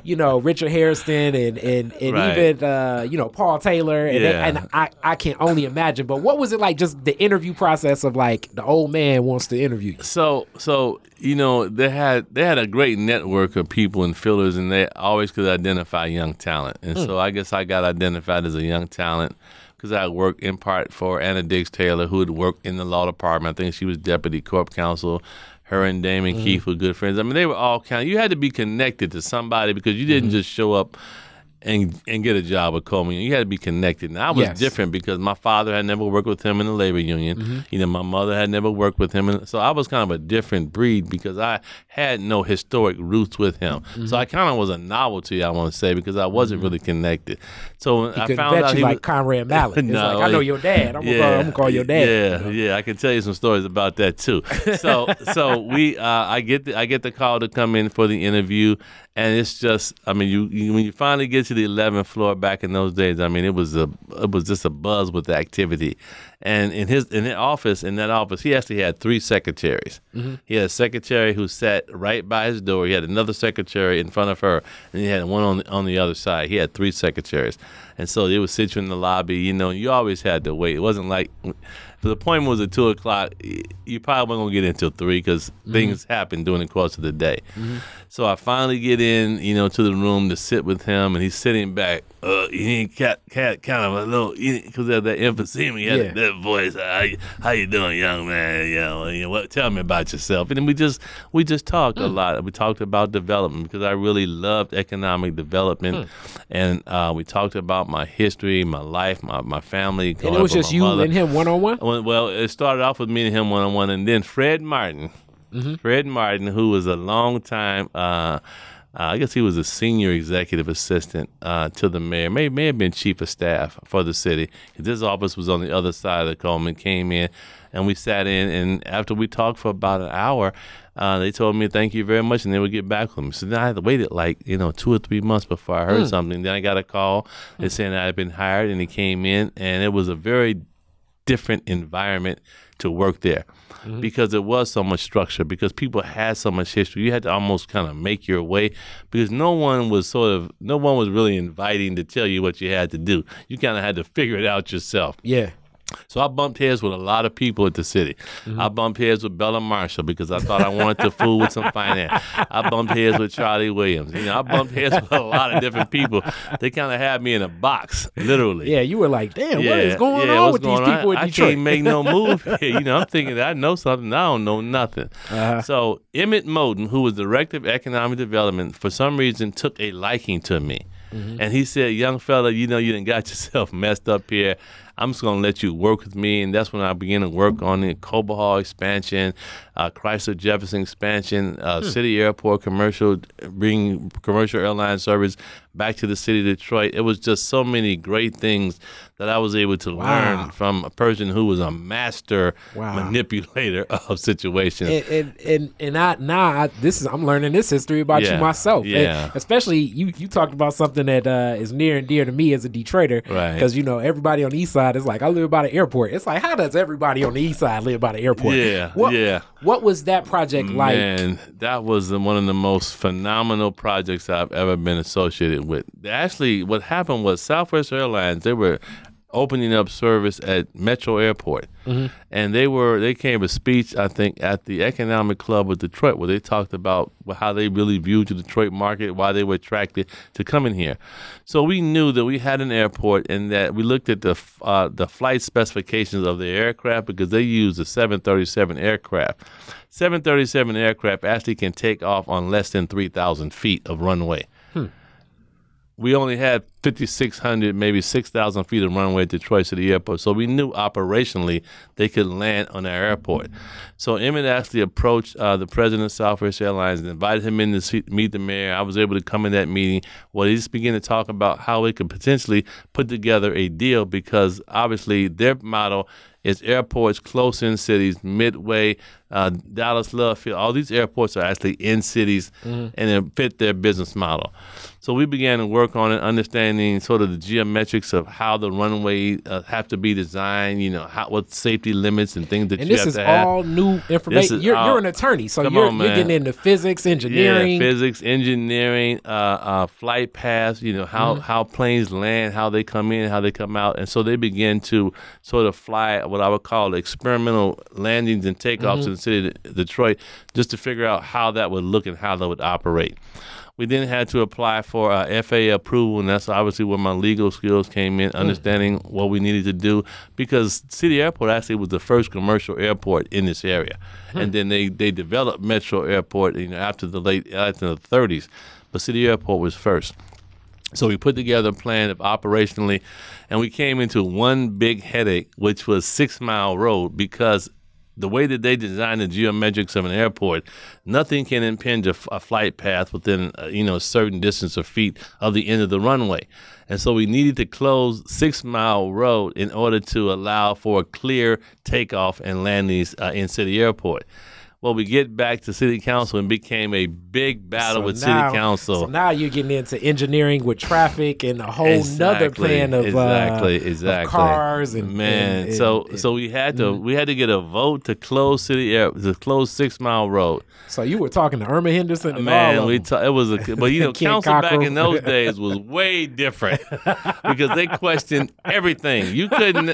you know Richard Harrison and and, and Right. even uh, you know Paul Taylor and, they- and I I can only imagine. But what was it like? Just the interview process of like the old man wants to interview you. So so you know they had they had a great network of people and fillers, and they always could identify young talent. And so I guess I got identified as a young talent because I worked in part for Anna Diggs Taylor, who had worked in the law department. I think she was deputy corp counsel. Her and Damon mm-hmm. Keith were good friends. I mean, they were all kind. You had to be connected to somebody because you didn't mm-hmm. just show up and and get a job with Coleman. You had to be connected. Now I was Yes. different because my father had never worked with him in the labor union. Mm-hmm. You know, my mother had never worked with him, and so I was kind of a different breed because I had no historic roots with him. So mm-hmm. I kind of was a novelty, I want to say, because I wasn't mm-hmm. really connected. So when I found out you he like was, Conrad. It's No, like I know your dad. I'm gonna, call, I'm gonna call your dad. yeah, yeah, I can tell you some stories about that too. So, so we, uh, I get the, I get the call to come in for the interview, and it's just, I mean, you, you when you finally get to the 11th floor back in those days, I mean, it was a, it was just a buzz with the activity, and in his in the office, in that office, he actually had three secretaries. Mm-hmm. He had a secretary who sat right by his door. He had another secretary in front of her, and he had one on the, on the other side. He had three secretaries, and so they would sit you in the lobby. You know, you always had to wait. It wasn't like the appointment was at two o'clock. You probably weren't gonna get in until three because mm-hmm. things happen during the course of the day. Mm-hmm. So I finally get in, you know, to the room to sit with him, and he's sitting back. Uh, he ain't cat, cat, kind of a little, because of that emphysema. He had Yeah. that voice. How you, how you doing, young man? You know, you know, what? Tell me about yourself. And then we just we just talked a lot. We talked about development because I really loved economic development, and uh, we talked about my history, my life, my my family. And it was just you mother. and him one on one. Well, it started off with me and him one on one, and then Fred Martin, Fred Martin, who was a long time, uh, uh, I guess he was a senior executive assistant uh, to the mayor, may may have been chief of staff for the city. His office was on the other side of the Coleman. Came in, and we sat in, and after we talked for about an hour. Uh, they told me thank you very much, and they would get back with me. So then I had to wait it like you know two or three months before I heard something. Then I got a call. They saying I had been hired, and he came in, and it was a very different environment to work there mm-hmm. because it was so much structure because people had so much history. You had to almost kind of make your way because no one was sort of no one was really inviting to tell you what you had to do. You kind of had to figure it out yourself. Yeah. So I bumped heads with a lot of people at the city. I bumped heads with Bella Marshall because I thought I wanted to fool with some finance. I bumped heads with Charlie Williams. You know, I bumped heads with a lot of different people. They kind of had me in a box, literally. Yeah, you were like, damn, what is going yeah, on with these going on? people in I can't make no move here. You know, I'm thinking that I know something. I don't know nothing. Uh-huh. So Emmett Moten, who was director of economic development, for some reason took a liking to me. Mm-hmm. And he said, Young fella, you know, you done got yourself messed up here. I'm just going to let you work with me. And that's when I began to work on the Cobo Hall expansion, uh, Chrysler Jefferson expansion, uh, Hmm. City Airport commercial, bringing commercial airline service back to the city of Detroit. It was just so many great things that I was able to Wow. learn from a person who was a master Wow. manipulator of situations. and and and, and I now I, this is I'm learning this history about Yeah, you myself. And yeah. especially you you talked about something that uh, is near and dear to me as a Detroiter. Right. Because you know everybody on the east side is like I live by the airport. It's like how does everybody on the east side live by the airport? Yeah, What, yeah. What was that project like? Man, that was one of the most phenomenal projects I've ever been associated with. Actually, what happened was Southwest Airlines they were opening up service at Metro Airport, and they were they gave a speech I think at the Economic Club of Detroit where they talked about how they really viewed the Detroit market, why they were attracted to coming here. So we knew that we had an airport, and that we looked at the uh, the flight specifications of the aircraft because they use the 737 aircraft. 737 aircraft actually can take off on less than 3,000 feet of runway. We only had 5,600, maybe 6,000 feet of runway at Detroit City Airport. So we knew operationally they could land on our airport. So Emmett actually approached uh, the president of Southwest Airlines and invited him in to see, meet the mayor. I was able to come in that meeting where he just began to talk about how we could potentially put together a deal because obviously their model is airports close in cities, Midway, uh, Dallas, Love Field. All these airports are actually in cities and it fit their business model. So we began to work on it, understanding sort of the geometrics of how the runway uh, have to be designed. You know, how, what safety limits and things that And you this have is all new information. You're, all- you're an attorney, so you're, on, you're getting into physics, engineering. Yeah, physics, engineering, uh, uh, flight paths. You know how Mm-hmm. how planes land, how they come in, how they come out, and so they begin to sort of fly what I would call experimental landings and takeoffs Mm-hmm. in the city of Detroit, just to figure out how that would look and how that would operate. We then had to apply for uh, FAA approval, and that's obviously where my legal skills came in, hmm. understanding what we needed to do. Because City Airport actually was the first commercial airport in this area, hmm. and then they, they developed Metro Airport, you know, after the late uh, after the 30s, but City Airport was first. So we put together a plan of operationally, and we came into one big headache, which was Six Mile Road, because the way that they design the geometrics of an airport, nothing can impinge a flight path within uh, you know a certain distance of feet of the end of the runway, and so we needed to close Six Mile Road in order to allow for a clear takeoff and landings uh, in City Airport. Well, we get back to City Council and became a big battle So with now- City Council. So now you're getting into engineering with traffic and a whole nother plan of, uh, exactly, of exactly. cars and man. and- so and- so we had to we had to get a vote to close City Air to close Six Mile Road. so you were talking to Erma Henderson and Man, we ta- it was a but you know council back in those days was way different because they questioned everything. You couldn't.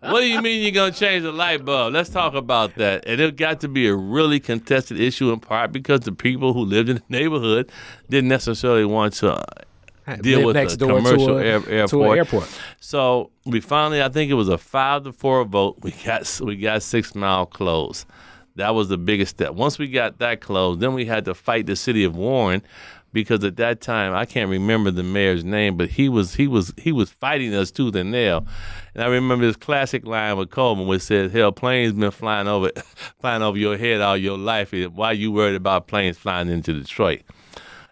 What do you mean you're gonna change the light bulb? Let's talk about that. And it got to be a really contested issue in part because the people who lived in the neighborhood didn't necessarily want to deal with next door commercial to a, air, to airport. an airport. So we finally, I think it was a five to four vote. We got we got Six Mile closed. That was the biggest step. Once we got that closed, then we had to fight the city of Warren because at that time I can't remember the mayor's name, but he was he was he was fighting us tooth and nail. And I remember this classic line with Coleman which says, "Hell, planes been flying over flying over your head all your life. Why you worried about planes flying into Detroit?"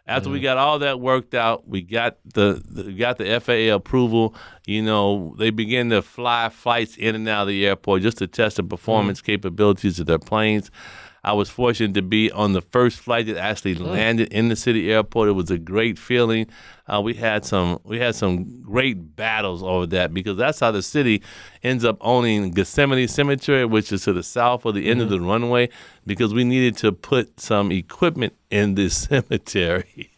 After we mm. got all that worked out, we got the, the we got the FAA approval. You know, they began to fly flights in and out of the airport just to test the performance mm. capabilities of their planes. I was fortunate to be on the first flight that actually mm. landed in the city airport. It was a great feeling. Uh, we had some we had some great battles over that because that's how the city ends up owning Gethsemane Cemetery, which is to the south of the end of the runway, because we needed to put some equipment in this cemetery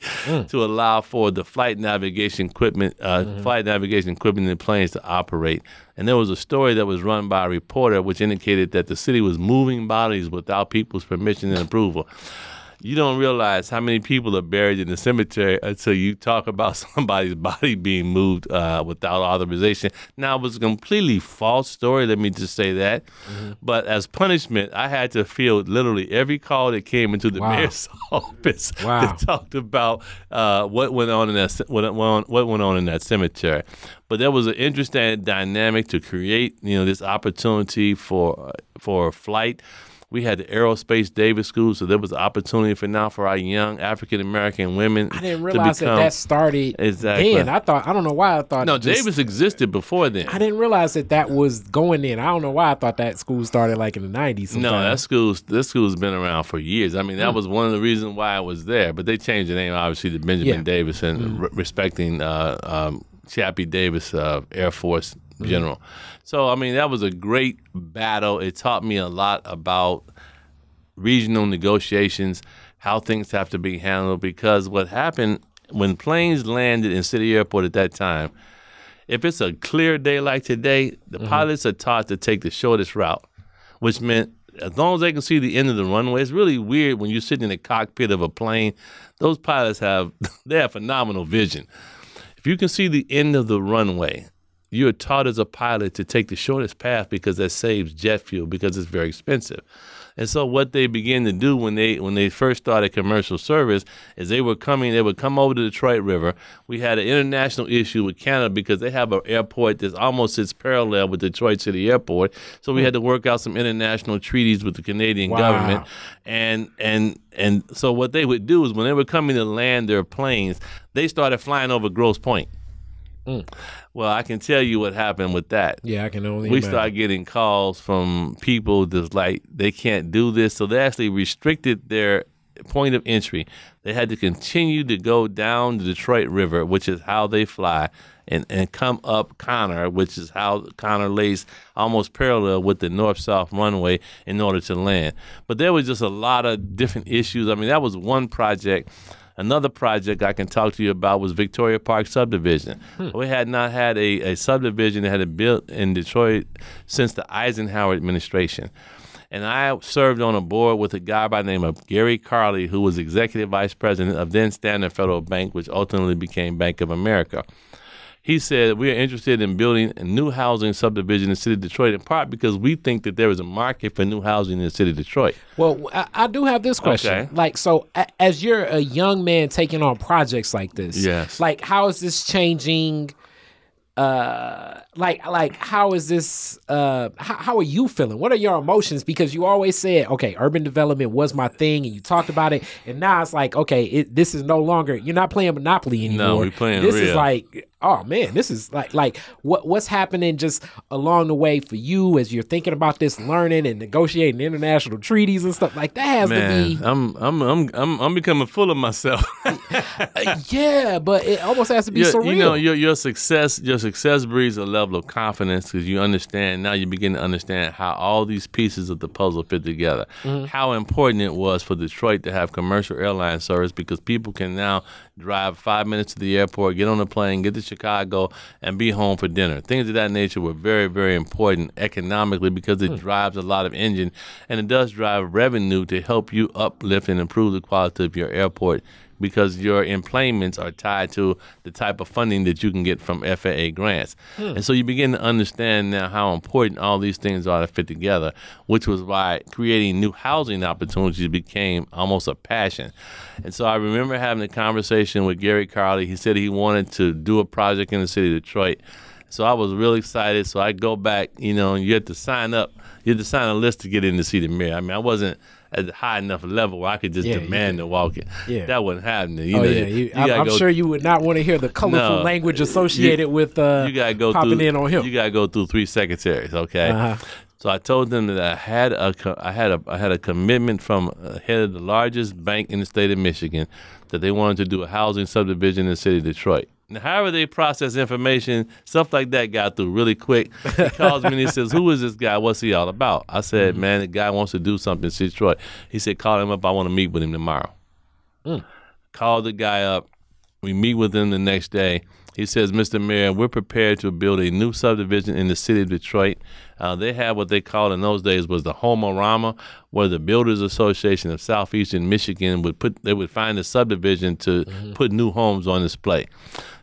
to allow for the flight navigation equipment, uh, flight navigation equipment in the planes to operate. And there was a story that was run by a reporter which indicated that the city was moving bodies without people's permission and approval. You don't realize how many people are buried in the cemetery until you talk about somebody's body being moved uh, without authorization. Now, it was a completely false story, let me just say that. But as punishment, I had to field literally every call that came into the Wow. mayor's office Wow. that talked about uh, what went on in that what went on, what went on in that cemetery. But there was an interesting dynamic to create, you know, this opportunity for for flight. We had the Aerospace Davis School, so there was an opportunity for now for our young African American women. I didn't realize that become- that started Exactly. then. I thought I don't know why I thought No, just- Davis existed before then. I didn't realize that that was going in. I don't know why I thought that school started like in the nineties. No, that school's this school's been around for years. I mean, that Hmm. was one of the reasons why I was there. But they changed the name obviously to Benjamin Yeah. Davis and re- respecting uh, um, Chappie Davis, uh, Air Force General. So I mean, that was a great battle. It taught me a lot about regional negotiations, how things have to be handled. Because what happened when planes landed in City Airport at that time, if it's a clear day like today, the mm-hmm. pilots are taught to take the shortest route, which meant as long as they can see the end of the runway, it's really weird when you're sitting in the cockpit of a plane. Those pilots have they have phenomenal vision. If you can see the end of the runway, you're taught as a pilot to take the shortest path because that saves jet fuel because it's very expensive. And so what they began to do when they when they first started commercial service is they were coming they would come over to the Detroit River. We had an international issue with Canada because they have an airport that's almost sits parallel with Detroit City Airport. So we had to work out some international treaties with the Canadian Wow. government. And and and so what they would do is when they were coming to land their planes, they started flying over Grosse Pointe. Mm. Well, I can tell you what happened with that. Yeah, I can only we imagine. started getting calls from people that's like they can't do this. So they actually restricted their point of entry. They had to continue to go down the detroit river which is how they fly and, and come up connor which is how connor lays almost parallel with the north-south runway in order to land. But there was just a lot of different issues. I mean that was one project Another project I can talk to you about was Victoria Park subdivision. Hmm. We had not had a, a subdivision that had been built in Detroit since the Eisenhower administration. And I served on a board with a guy by the name of Gary Carley, who was executive vice president of then Standard Federal Bank, which ultimately became Bank of America. He said, We are interested in building a new housing subdivision in the city of Detroit, in part because we think that there is a market for new housing in the city of Detroit. Well, I, I do have this question. Okay. Like, so a, as you're a young man taking on projects like this, Yes. Like, how is this changing? Uh, like, like, how is this? Uh, how, how are you feeling? What are your emotions? Because you always said, okay, urban development was my thing, and you talked about it, and now it's like, okay, it, this is no longer. You're not playing Monopoly anymore. no we playing This is like, oh man, this is like, like what what's happening just along the way for you as you're thinking about this, learning and negotiating international treaties and stuff like that has to be. I'm I'm I'm I'm I'm becoming full of myself. Uh, yeah, but it almost has to be Your- surreal. You know, your your success your success breeds a level of confidence because you understand now. You begin to understand how all these pieces of the puzzle fit together. Mm-hmm. How important it was for Detroit to have commercial airline service because people can now drive five minutes to the airport, get on a plane, get to Chicago, and be home for dinner. Things of that nature were very very important economically because it drives a lot of engine and it does drive revenue to help you uplift and improve the quality of your airport because your employments are tied to the type of funding that you can get from FAA grants. Hmm. And so you begin to understand now how important all these things are to fit together, which was why creating new housing opportunities became almost a passion. And so I remember having a conversation with Gary Carley. He said he wanted to do a project in the city of Detroit. So I was really excited. So I go back, you know, and you had to sign up. You had to sign a list to get in to see the mayor. I mean, I wasn't at a high enough level where I could just Yeah, you demand to walk in. Yeah. That wasn't happening. You oh know, yeah, you, I'm, I'm go- sure you would not want to hear the colorful No. language associated with uh, you gotta go popping through, in on him. You gotta go through three secretaries, okay? Uh-huh. So I told them that I had a I had a I had a commitment from a head of the largest bank in the state of Michigan that they wanted to do a housing subdivision in the city of Detroit. However they process information, stuff like that got through really quick. He calls me and he says, "Who is this guy? What's he all about?" I said, Mm-hmm. "Man, the guy wants to do something in Detroit." He said, "Call him up. I want to meet with him tomorrow." Called the guy up. We meet with him the next day. He says, Mr. Mayor, we're prepared to build a new subdivision in the city of Detroit. Uh, they had what they called in those days was the Homearama, where the Builders Association of Southeastern Michigan would put they would find a subdivision to mm-hmm. put new homes on display.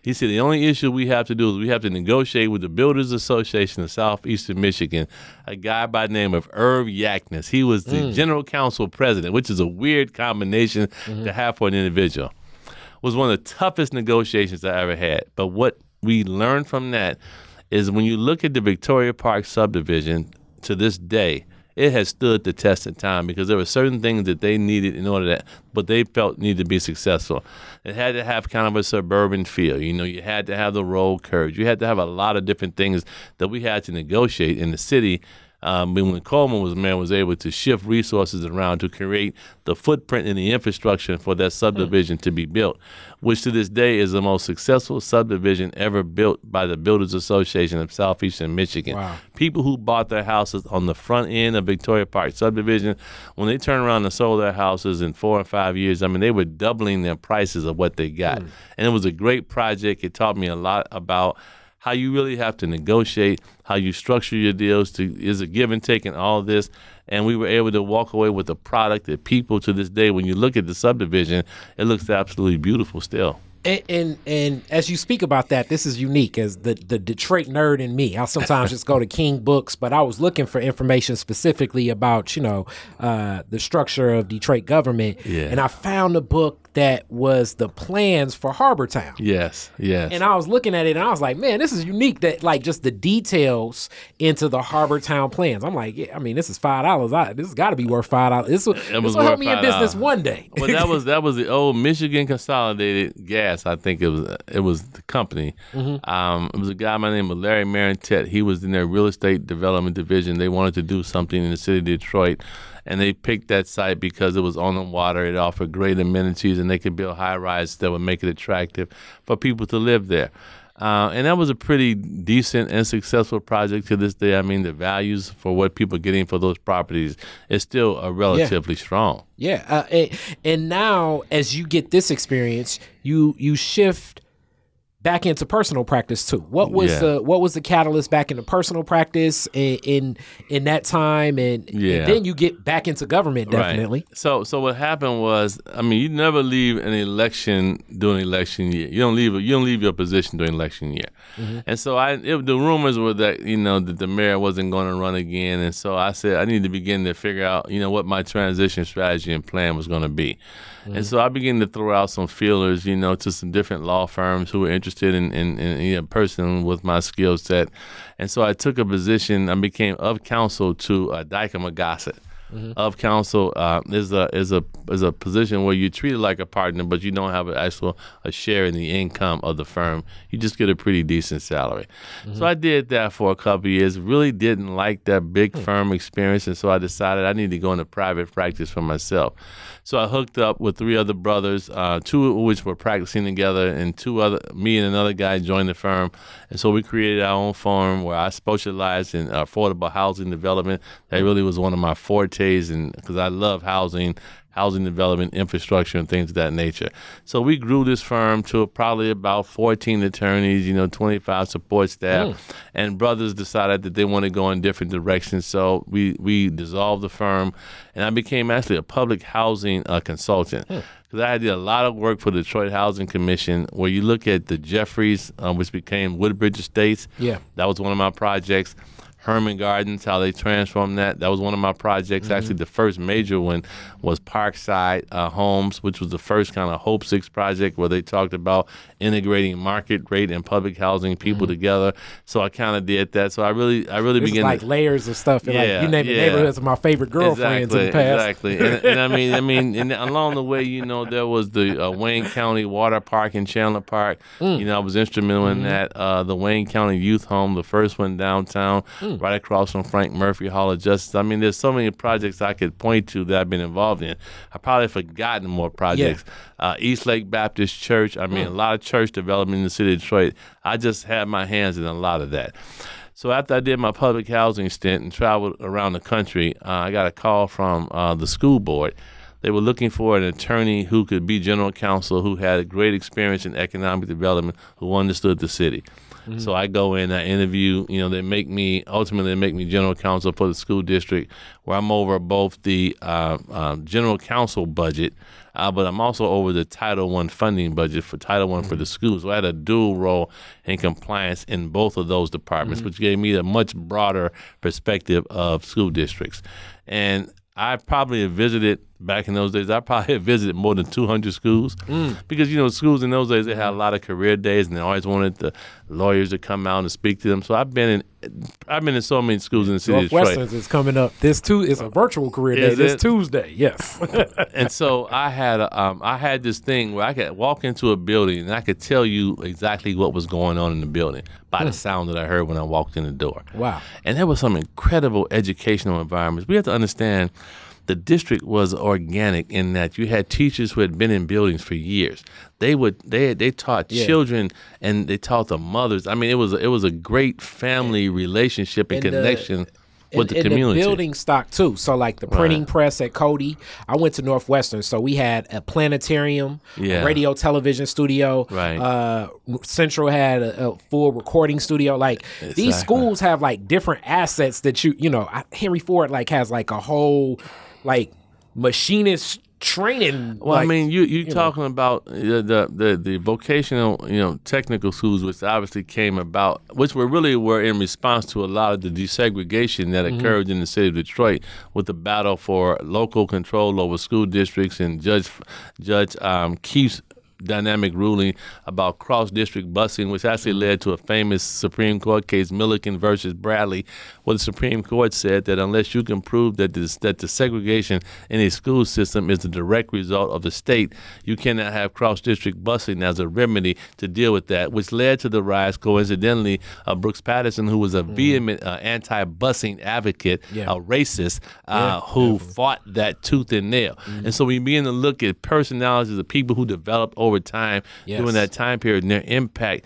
He said the only issue we have to do is we have to negotiate with the Builders Association of Southeastern Michigan, a guy by the name of Irv Yackness. He was the mm. general counsel president, which is a weird combination to mm-hmm. have for an individual was one of the toughest negotiations I ever had. But what we learned from that is when you look at the Victoria Park subdivision to this day, it has stood the test of time because there were certain things that they needed in order that, but they felt needed to be successful. It had to have kind of a suburban feel. You know, you had to have the road curves. You had to have a lot of different things that we had to negotiate in the city um, when Coleman was mayor, was able to shift resources around to create the footprint and the infrastructure for that subdivision to be built, which to this day is the most successful subdivision ever built by the Builders Association of Southeastern Michigan. Wow. People who bought their houses on the front end of Victoria Park subdivision, when they turned around and sold their houses in four or five years, I mean, they were doubling their prices of what they got. And it was a great project. It taught me a lot about how you really have to negotiate, how you structure your deals to is a give and take in all this. And we were able to walk away with a product that people to this day, when you look at the subdivision, it looks absolutely beautiful still. And, and and as you speak about that, this is unique as the the Detroit nerd in me. I sometimes just go to King Books, but I was looking for information specifically about you know uh, the structure of Detroit government, Yeah. and I found a book that was the plans for Harbor Town. Yes, yes. And I was looking at it and I was like, man, this is unique that like just the details into the Harbor Town plans. I'm like, yeah, I mean, this is five dollars. I This has got to be worth five dollars. This will, this was will help me in business one day. well, that was that was the old Michigan Consolidated Gas. I think it was it was the company. Mm-hmm. Um, it was a guy by the name of Larry Marintet. He was in their real estate development division. They wanted to do something in the city of Detroit, and they picked that site because it was on the water. It offered great amenities, and they could build high rises that would make it attractive for people to live there. Uh, and that was a pretty decent and successful project to this day. I mean, the values for what people are getting for those properties is still uh, relatively strong. Yeah, uh, and, and now as you get this experience, you you shift back into personal practice too. What was Yeah. the what was the catalyst back into personal practice in in, in that time, and, and then you get back into government definitely. Right. So, so what happened was, I mean, you never leave an election during election year. You don't leave. You don't leave your position during election year. Mm-hmm. And so, I it, the rumors were that you know that the mayor wasn't going to run again, and so I said I need to begin to figure out you know what my transition strategy and plan was going to be. And so I began to throw out some feelers, you know, to some different law firms who were interested in, in, in, a person with my skill set. And so I took a position, I became of counsel to uh, Dykema Gossett. Of counsel uh, is a is a is a position where you're treated like a partner, but you don't have an actual a share in the income of the firm. You just get a pretty decent salary. So I did that for a couple of years. Really didn't like that big firm experience, and so I decided I need to go into private practice for myself. So I hooked up with three other brothers, uh, two of which were practicing together, and two other me and another guy joined the firm, and so we created our own firm where I specialized in affordable housing development. That really was one of my and because I love housing. Housing development, infrastructure, and things of that nature. So we grew this firm to probably about 14 attorneys, you know, 25 support staff, and brothers decided that they want to go in different directions. So we we dissolved the firm, and I became actually a public housing uh, consultant because I did a lot of work for the Detroit Housing Commission, where you look at the Jeffries, uh, which became Woodbridge Estates. Yeah. that was one of my projects. Herman Gardens, how they transformed that. That was one of my projects. Actually, the first major one was Parkside uh, Homes, which was the first kind of Hope Six project where they talked about integrating market rate and public housing people together. So I kind of did that. So I really, I really is began like to, layers of stuff. And Yeah, like you name the yeah. neighborhoods of my favorite girlfriends in the past. Exactly, and, and I mean, I mean, and along the way, you know, there was the uh, Wayne County Water Park in Chandler Park. Mm. You know, I was instrumental Mm-hmm. in that. Uh, the Wayne County Youth Home, the first one downtown, Mm. Right across from Frank Murphy Hall of Justice. I mean, there's so many projects I could point to that I've been involved in. I probably forgotten more projects. Uh, East Lake Baptist Church. I Mm. mean, a lot of church development in the city of Detroit. I just had my hands in a lot of that. So after I did my public housing stint and traveled around the country, uh, I got a call from uh, the school board. They were looking for an attorney who could be general counsel, who had a great experience in economic development, who understood the city. So I go in, I interview. You know, they make me ultimately they make me general counsel for the school district, where I'm over both the uh, uh, general counsel budget, uh, but I'm also over the Title One funding budget for Title One for the schools. So I had a dual role in compliance in both of those departments, which gave me a much broader perspective of school districts. And I probably have visited back in those days. I probably visited more than 200 schools because you know schools in those days they had a lot of career days and they always wanted the lawyers to come out and speak to them. So I've been in I've been in so many schools in the city of Detroit. Is coming up. This too is a virtual career day. Is This it? Tuesday, yes. and so I had a, um, I had this thing where I could walk into a building and I could tell you exactly what was going on in the building by the sound that I heard when I walked in the door. Wow. And there was some incredible educational environments. We have to understand the district was organic in that you had teachers who had been in buildings for years. They would they they taught Yeah. children and they taught the mothers. I mean, it was it was a great family relationship and, And the- connection with the and community. the building stock too. So like the printing Right. press at Cody, I went to Northwestern, so we had a planetarium, Yeah. a radio television studio. Right. Uh, Central had a, a full recording studio. Like these schools have like different assets that you you know. Henry Ford like has like a whole like machinist training. Well, I mean, you you you know. talking about the, the the the vocational, you know, technical schools, which obviously came about, which were really were in response to a lot of the desegregation that Mm-hmm. occurred in the city of Detroit with the battle for local control over school districts and Judge Judge um, Keith's dynamic ruling about cross district busing, which actually led to a famous Supreme Court case, Milliken versus Bradley, where the Supreme Court said that unless you can prove that this, that the segregation in a school system is the direct result of the state, you cannot have cross district busing as a remedy to deal with that, which led to the rise, coincidentally, of Brooks Patterson, who was a vehement uh, anti busing advocate, Yeah. a racist, uh, who fought that tooth and nail. Mm-hmm. And so we begin to look at personalities of people who developed over time Yes. during that time period and their impact.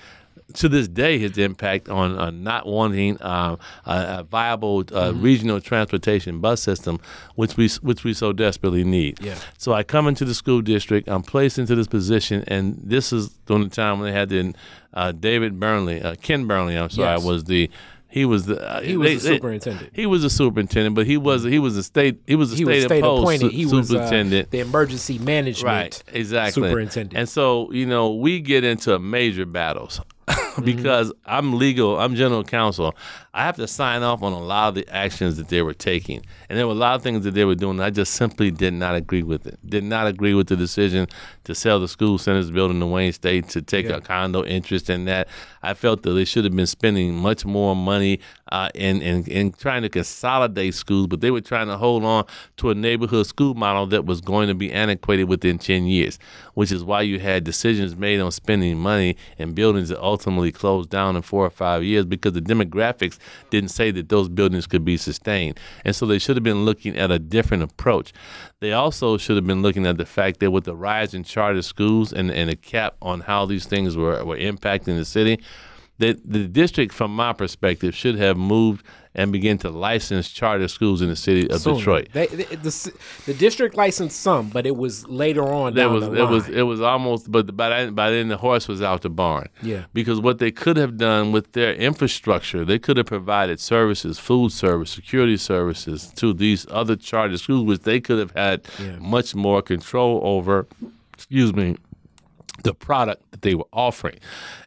To this day, his impact on uh, not wanting um, a, a viable uh, Mm-hmm. regional transportation bus system, which we which we so desperately need. Yeah. So I come into the school district. I'm placed into this position, and this is during the time when they had the uh, David Burnley, uh, Ken Burnley. I'm sorry, Yes. was the he was the uh, He was they- the they- superintendent. he was a superintendent, but he was he was a state he was a he state, was state appointed. su- He was uh, superintendent. the emergency management right, exactly. superintendent. And so you know we get into major battles Mm-hmm. because I'm legal, I'm general counsel. I have to sign off on a lot of the actions that they were taking, and there were a lot of things that they were doing. I just simply did not agree with it. Did not agree with the decision to sell the school centers building in Wayne State to take Yeah. a condo interest in that. I felt that they should have been spending much more money uh, in, in in trying to consolidate schools, but they were trying to hold on to a neighborhood school model that was going to be antiquated within ten years, which is why you had decisions made on spending money in buildings that ultimately closed down in four or five years because the demographics didn't say that those buildings could be sustained, and so they should have been looking at a different approach. They also should have been looking at the fact that with the rise in charter schools and, and a cap on how these things were, were impacting the city, that the district, from my perspective, should have moved and begin to license charter schools in the city of Sooner. Detroit. They, the, the, the district licensed some, but it was later on. Down was it was it was almost, but by then, by then the horse was out the barn. Yeah. Because what they could have done with their infrastructure, they could have provided services, food service, security services to these other charter schools, which they could have had Yeah. much more control over. Excuse me, the product that they were offering.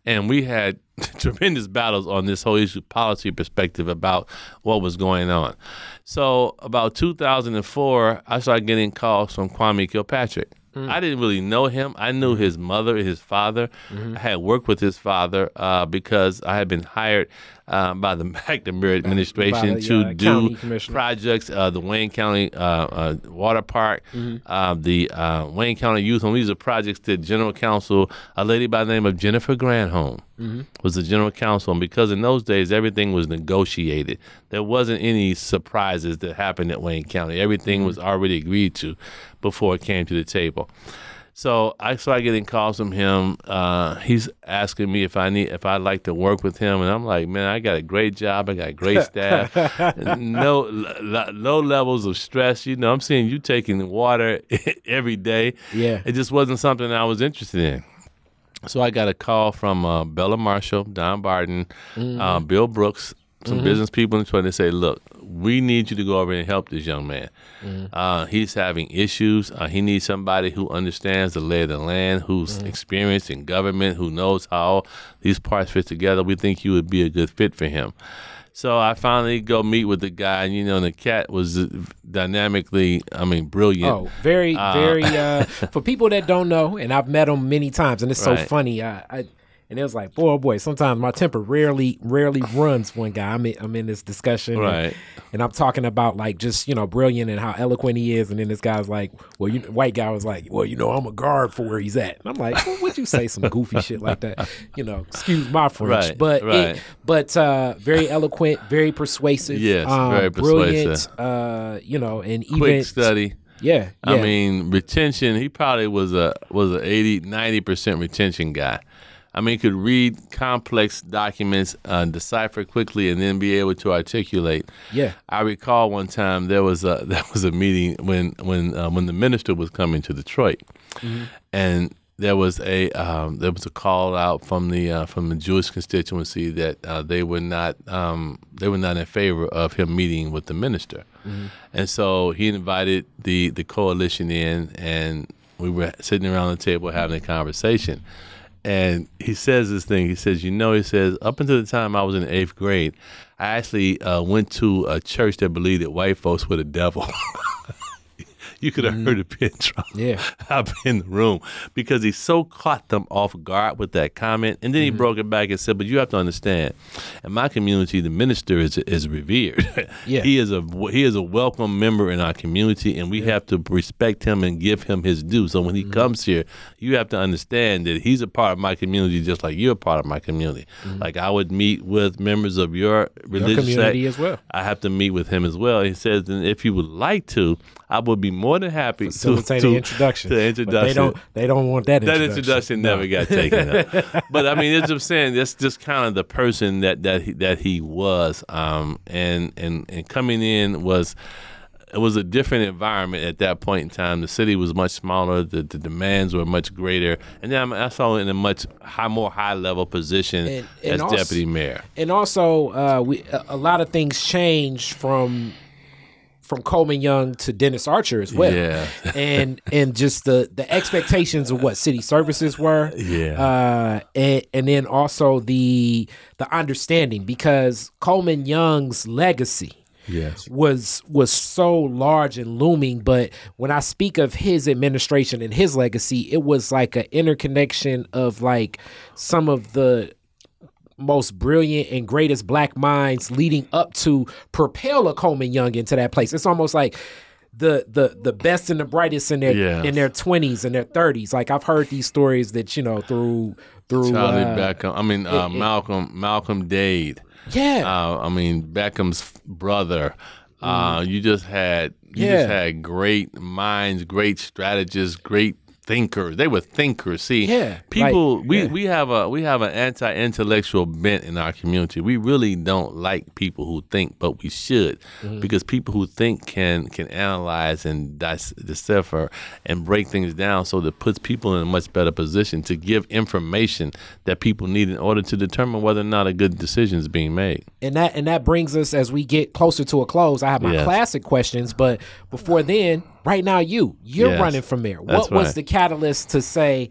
And we had tremendous battles on this whole issue policy perspective about what was going on. So about 2004, I started getting calls from Kwame Kilpatrick. I didn't really know him. I knew his mother, his father. I had worked with his father uh, because I had been hired uh, by the McNamara administration the, to uh, do projects, uh, the Wayne County uh, uh, Water Park, uh, the uh, Wayne County Youth Home. These are projects that General Counsel, a lady by the name of Jennifer Granholm, was the General Counsel. And because in those days everything was negotiated, there wasn't any surprises that happened at Wayne County. Everything was already agreed to before it came to the table. So I started getting calls from him. Uh, he's asking me if I need if I'd like to work with him, and I'm like, man, I got a great job, I got great staff, no l- low levels of stress. You know, I'm seeing you taking water every day. Yeah. it just wasn't something I was interested in. So I got a call from uh, Bella Marshall, Don Barden, uh, Bill Brooks, some business people in Detroit. They say, "Look, we need you to go over and help this young man. Uh, he's having issues. Uh, he needs somebody who understands the lay of the land, who's experienced in government, who knows how these parts fit together. We think you would be a good fit for him." So I finally go meet with the guy, and you know, the cat was uh, dynamically, I mean, brilliant. Oh, very, very. Uh, for people that don't know, and I've met him many times, and it's so funny. I, I and it was like, boy, oh boy. Sometimes my temper rarely, rarely runs. One guy, I'm in, I'm in this discussion, and- Right. And, I'm talking about like just you know brilliant and how eloquent he is, and then this guy's like, well, you white guy was like, well, you know, I'm a guard for where he's at. And I'm like, well, would you say some goofy shit like that? You know, excuse my French, Right, but right. It, but uh, very eloquent, very persuasive. Yes, um, very brilliant. persuasive. Uh, you know, and even Quick study. Yeah, yeah. I mean, retention. He probably was a was a 80, 90 percent retention guy. I mean, could read complex documents, uh, decipher quickly, and then be able to articulate. Yeah. I recall one time there was a there was a meeting when when uh, when the minister was coming to Detroit, Mm-hmm. and there was a um, there was a call out from the uh, from the Jewish constituency that uh, they were not um, they were not in favor of him meeting with the minister, mm-hmm. and so he invited the the coalition in, and we were sitting around the table having a conversation. And he says this thing. He says, "You know," he says, "Up until the time I was in eighth grade, I actually uh, went to a church that believed that white folks were the devil." you could have mm. heard a pin drop yeah. up in the room because he so caught them off guard with that comment. And then he mm-hmm. broke it back and said, But you have to understand, in my community, the minister is is revered. yeah. he is a he is a welcome member in our community and we yeah. have to respect him and give him his due. So when he mm-hmm. comes here, you have to understand that he's a part of my community just like you're a part of my community. Mm-hmm. Like I would meet with members of your religious your community sect, as well. I have to meet with him as well. He says, and if you would like to, I would be more than happy Facilitate to, the introduction. To introduction. But they don't. They don't want that. That introduction, introduction never got taken up. But I mean, it's just saying that's just kind of the person that that he, that he was, um, and and and coming in was it was a different environment at that point in time. The city was much smaller. The, the demands were much greater, and then I saw in a much high, more high level position and, and as also, deputy mayor. And also, uh, we a lot of things changed from from Coleman Young to Dennis Archer as well. Yeah. and and just the the expectations of what city services were. Yeah. Uh, and, and then also the the understanding because Coleman Young's legacy yes. was was so large and looming. But when I speak of his administration and his legacy, it was like an interconnection of like some of the most brilliant and greatest black minds leading up to propel a Coleman Young into that place. It's almost like the the the best and the brightest in their in their twenties and their thirties. Like I've heard these stories that you know through through Charlie uh, Beckham. I mean uh, it, Malcolm Malcolm Dade. Yeah. Uh, I mean Beckham's brother. Uh, mm. you just had you yeah. just had great minds, great strategists, great thinkers. They were thinkers. See, yeah, people. like, we yeah. we have a we have an anti intellectual bent in our community. We really don't like people who think, but we should, mm-hmm. because people who think can can analyze and decipher and break things down, so that puts people in a much better position to give information that people need in order to determine whether or not a good decision is being made. And that and that brings us as we get closer to a close. I have my yes. classic questions, but before then right now you you're yes, running for mayor. What was the catalyst to say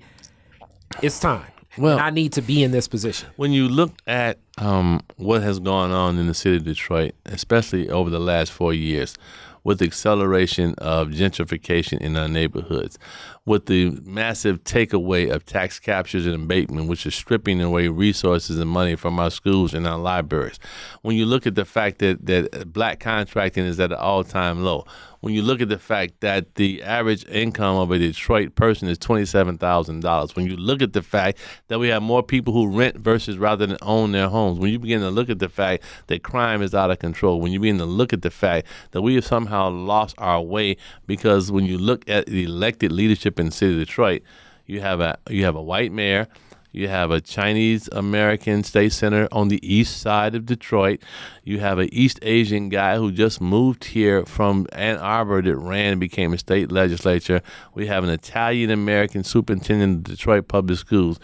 it's time? Well, I need to be in this position. When you look at um, what has gone on in the city of Detroit, especially over the last four years, with the acceleration of gentrification in our neighborhoods, with the massive takeaway of tax captures and abatement, which is stripping away resources and money from our schools and our libraries. When you look at the fact that, that black contracting is at an all time low, when you look at the fact that the average income of a Detroit person is $27,000, when you look at the fact that we have more people who rent versus rather than own their homes, when you begin to look at the fact that crime is out of control, when you begin to look at the fact that we have somehow lost our way because when you look at the elected leadership in the city of Detroit, you have a you have a white mayor, you have a Chinese American state senator on the east side of Detroit. You have an East Asian guy who just moved here from Ann Arbor that ran and became a state legislature. We have an Italian American superintendent of Detroit Public Schools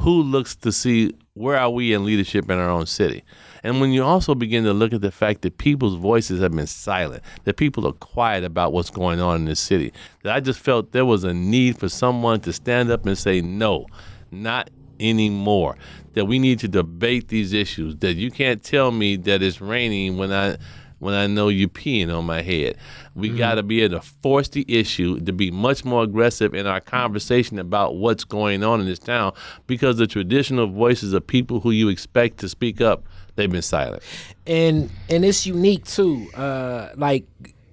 who looks to see where are we in leadership in our own city. And when you also begin to look at the fact that people's voices have been silent, that people are quiet about what's going on in the city, that I just felt there was a need for someone to stand up and say, no, not anymore. That we need to debate these issues. That you can't tell me that it's raining when I when I know you peeing on my head. We mm-hmm. got to be able to force the issue to be much more aggressive in our conversation about what's going on in this town because the traditional voices of people who you expect to speak up, they've been silent. And and it's unique too. Uh, like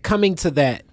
coming to that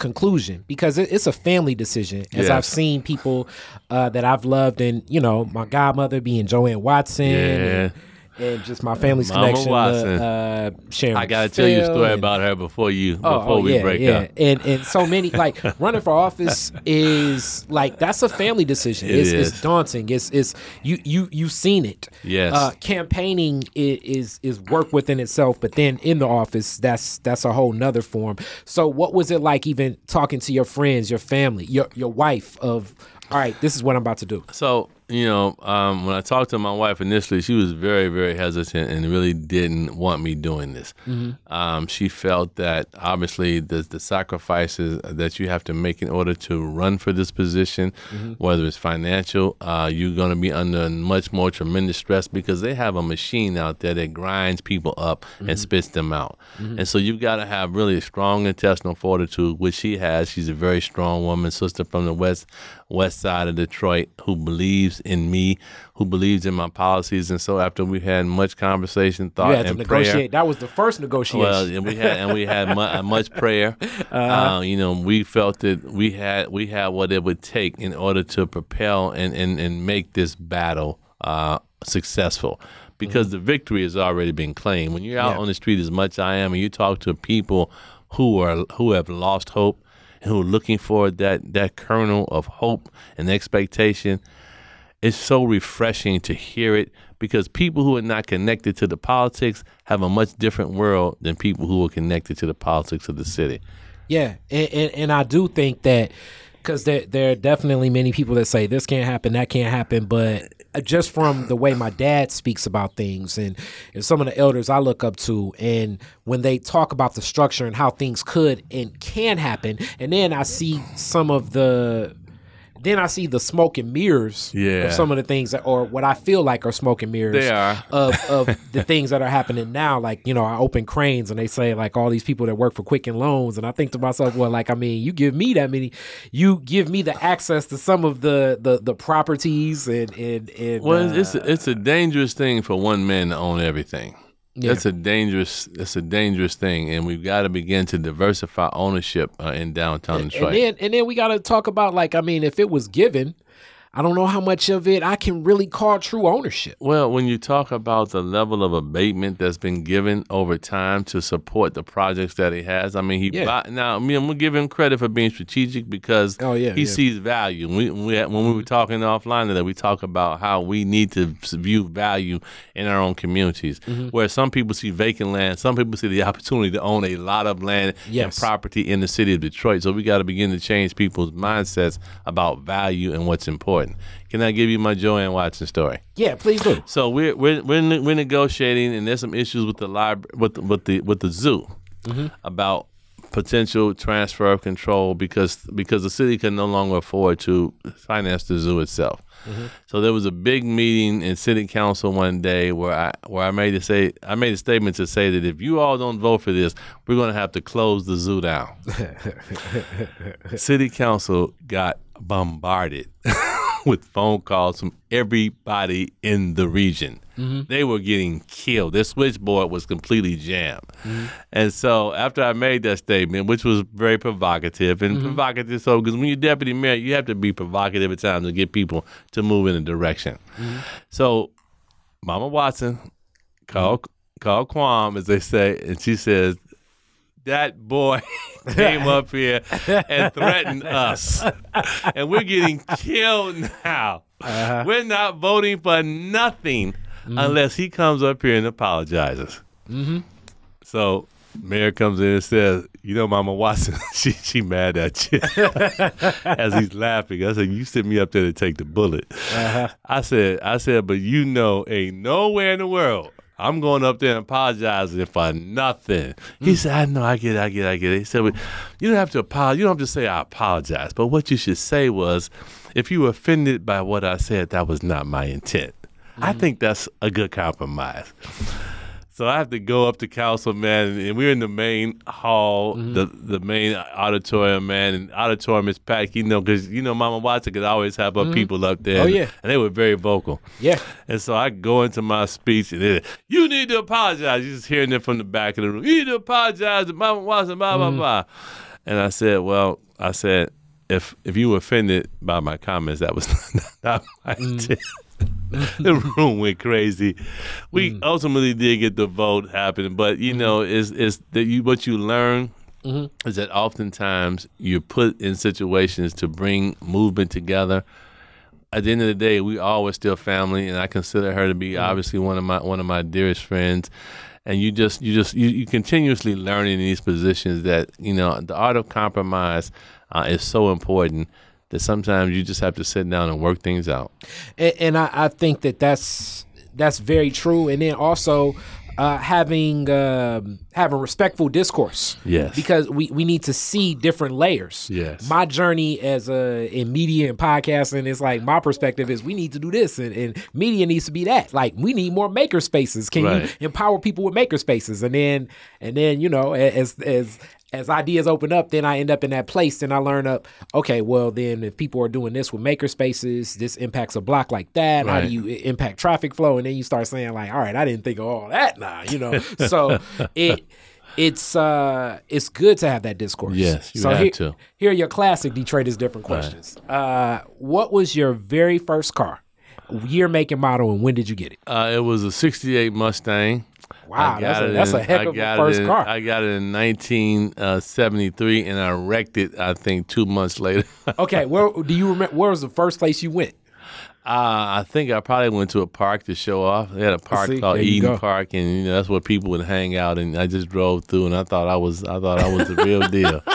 conclusion because it's a family decision. As yes. I've seen people uh, that I've loved, and you know, my godmother being Joanne Watson. Yeah. And, and just my family's Mama connection Watson. to uh, Sharon. I gotta tell you a story and, about her before you oh, before oh, we yeah, break yeah. up. And and so many like running for office is like that's a family decision. It it's, is. it's daunting. It's it's you you you've seen it. Yes. Uh, campaigning is, is is work within itself, but then in the office, that's that's a whole nother form. So what was it like even talking to your friends, your family, your your wife of All right, this is what I'm about to do. So, you know, um, when I talked to my wife initially, she was very, very hesitant and really didn't want me doing this. Um, she felt that obviously the, the sacrifices that you have to make in order to run for this position, whether it's financial, uh, you're going to be under much more tremendous stress because they have a machine out there that grinds people up and spits them out. And so you've got to have really strong intestinal fortitude, which she has. She's a very strong woman, sister from the west west side of Detroit, who believes in me, who believes in my policies. And so after we had much conversation, thought, You had to and negotiate. prayer. That was the first negotiation. Well, and we had and we had mu- uh, much prayer. uh you know, we felt that we had we had what it would take in order to propel and and, and make this battle uh, successful. Because the victory has already been claimed. When you're out Yeah. on the street as much as I am, and you talk to people who are who have lost hope who are looking for that that kernel of hope and expectation, it's so refreshing to hear it because people who are not connected to the politics have a much different world than people who are connected to the politics of the city. Yeah, and, and, and I do think that because there there are definitely many people that say this can't happen, that can't happen, but Uh, just from the way my dad speaks about things and, and some of the elders I look up to, and when they talk about the structure and how things could and can happen, and then I see some of the. Then I see the smoke and mirrors Yeah. of some of the things that, or what I feel like are smoke and mirrors They are. of of the things that are happening now. Like you know, I open cranes and they say like all these people that work for Quicken Loans, and I think to myself, well, like I mean, you give me that many, you give me the access to some of the the, the properties and and and Well, uh, it's a, it's a dangerous thing for one man to own everything. Yeah. That's a dangerous that's a dangerous thing, and we've got to begin to diversify ownership uh, in downtown Detroit. and Detroit. then and then we got to talk about like I mean, if it was given, I don't know how much of it I can really call true ownership. Well, when you talk about the level of abatement that's been given over time to support the projects that he has, I mean, he Yeah. buy, now. I mean, I'm gonna give him credit for being strategic because Oh, yeah, he yeah. sees value. We, we when we were talking offline today, we talk about how we need to view value in our own communities. Mm-hmm. Where some people see vacant land, some people see the opportunity to own a lot of land and property in the city of Detroit. So we got to begin to change people's mindsets about value and what's important. Can I give you my Joanne Watson story? Yeah, please do. So we're we're we're, we're negotiating, and there's some issues with the library with the- with the with the zoo mm-hmm. about potential transfer of control because because the city can no longer afford to finance the zoo itself. Mm-hmm. So there was a big meeting in city council one day where I where I made to say I made a statement to say that if you all don't vote for this, we're going to have to close the zoo down. city council got bombarded with phone calls from everybody in the region. Mm-hmm. They were getting killed. Their switchboard was completely jammed. Mm-hmm. And so after I made that statement, which was very provocative, and mm-hmm. provocative so because when you're deputy mayor, you have to be provocative at times to get people to move in a direction. So Mama Watson called called Kwame, as they say, and she says, that boy came up here and threatened us. And we're getting killed now. Uh-huh. We're not voting for nothing mm-hmm. unless he comes up here and apologizes. Mm-hmm. So Mayor comes in and says, "You know, Mama Watson, she she mad at you." As he's laughing, I said, "You sent me up there to take the bullet." Uh-huh. I said, "I said, but you know, ain't nowhere in the world." I'm going up there and apologizing for nothing. He hmm. said, I know, I get it, I get it, I get it. He said, "But you don't have to apologize. You don't have to say I apologize. But what you should say was, if you were offended by what I said, that was not my intent. I hmm. think that's a good compromise. So I have to go up to council, man, and we're in the main hall, Mm-hmm. the the main auditorium, man, and auditorium is packed, you know, because you know Mama Watson could always have her mm-hmm. people up there. Oh, yeah. and they were very vocal. Yeah. And so I go into my speech, and then you need to apologize. You're just hearing it from the back of the room. You need to apologize to Mama Watson, blah blah mm-hmm. blah. And I said, well, I said, if if you were offended by my comments, that was not my mm. intent. the room went crazy. We mm. ultimately did get the vote happening, but you mm-hmm. know, is is that you what you learn mm-hmm. is that oftentimes you're put in situations to bring movement together. At the end of the day, we always still family, and I consider her to be mm. obviously one of my one of my dearest friends. And you just you just you, you continuously learning in these positions that you know the art of compromise uh, is so important that sometimes you just have to sit down and work things out. and, and I, I think that that's that's very true. And then also uh, having um, having respectful discourse. Yes. because we, we need to see different layers. Yes. my journey as a in media and podcasting is like my perspective is we need to do this, and, and media needs to be that. Like we need more maker spaces. Can Right. you empower people with maker spaces? And then and then you know as as as ideas open up, then I end up in that place. Then I learn up, okay, well, then if people are doing this with maker spaces, this impacts a block like that. How do you impact traffic flow? And then you start saying, like, all right, I didn't think of all that now, you know? so it it's uh it's good to have that discourse. Yes, you so have here, to. here are your classic Detroit is different questions. Uh what was your very first car? Year, make, and model, and when did you get it? Uh, it was a '68 Mustang. Wow, I a, that's a heck of a first in- car. I got it in 1973, and I wrecked it. I think two months later. uh, okay, where do you remember? Where was the first place you went? I think I probably went to a park to show off. They had a park See, called Eden. Park, and you know that's where people would hang out. And I just drove through, and I thought I was, I thought I was the real deal.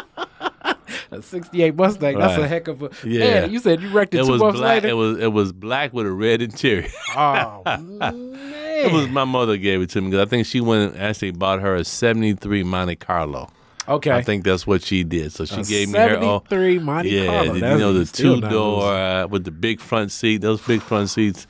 A '68 Mustang. That's a heck of a. Yeah. Man, you said you wrecked it, It two was months black. later. It was, it was black with a red interior. oh. It was my mother gave it to me because I think she went and actually bought her a '73 Monte Carlo. okay. I think that's what she did. So she A gave me her. Oh, 73 Monte yeah, Carlo. Yeah, you know the two door uh, with the big front seat? Those big front seats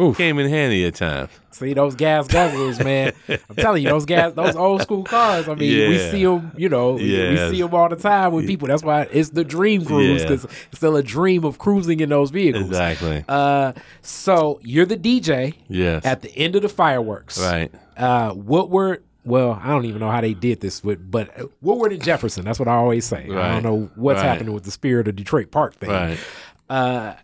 Oof. came in handy at times. See those gas guzzlers, man. I'm telling you, those gas, those old school cars. I mean, we see them. You know, yeah. we see them all the time with people. That's why it's the dream cruise Yeah. because it's still a dream of cruising in those vehicles. Exactly. Uh, so you're the DJ yes. at the end of the fireworks, right. Uh, what were well, I don't even know how they did this with, but Woodward and Jefferson. That's what I always say. I don't know what's Right. happening with the spirit of Detroit Park thing. Right. Uh,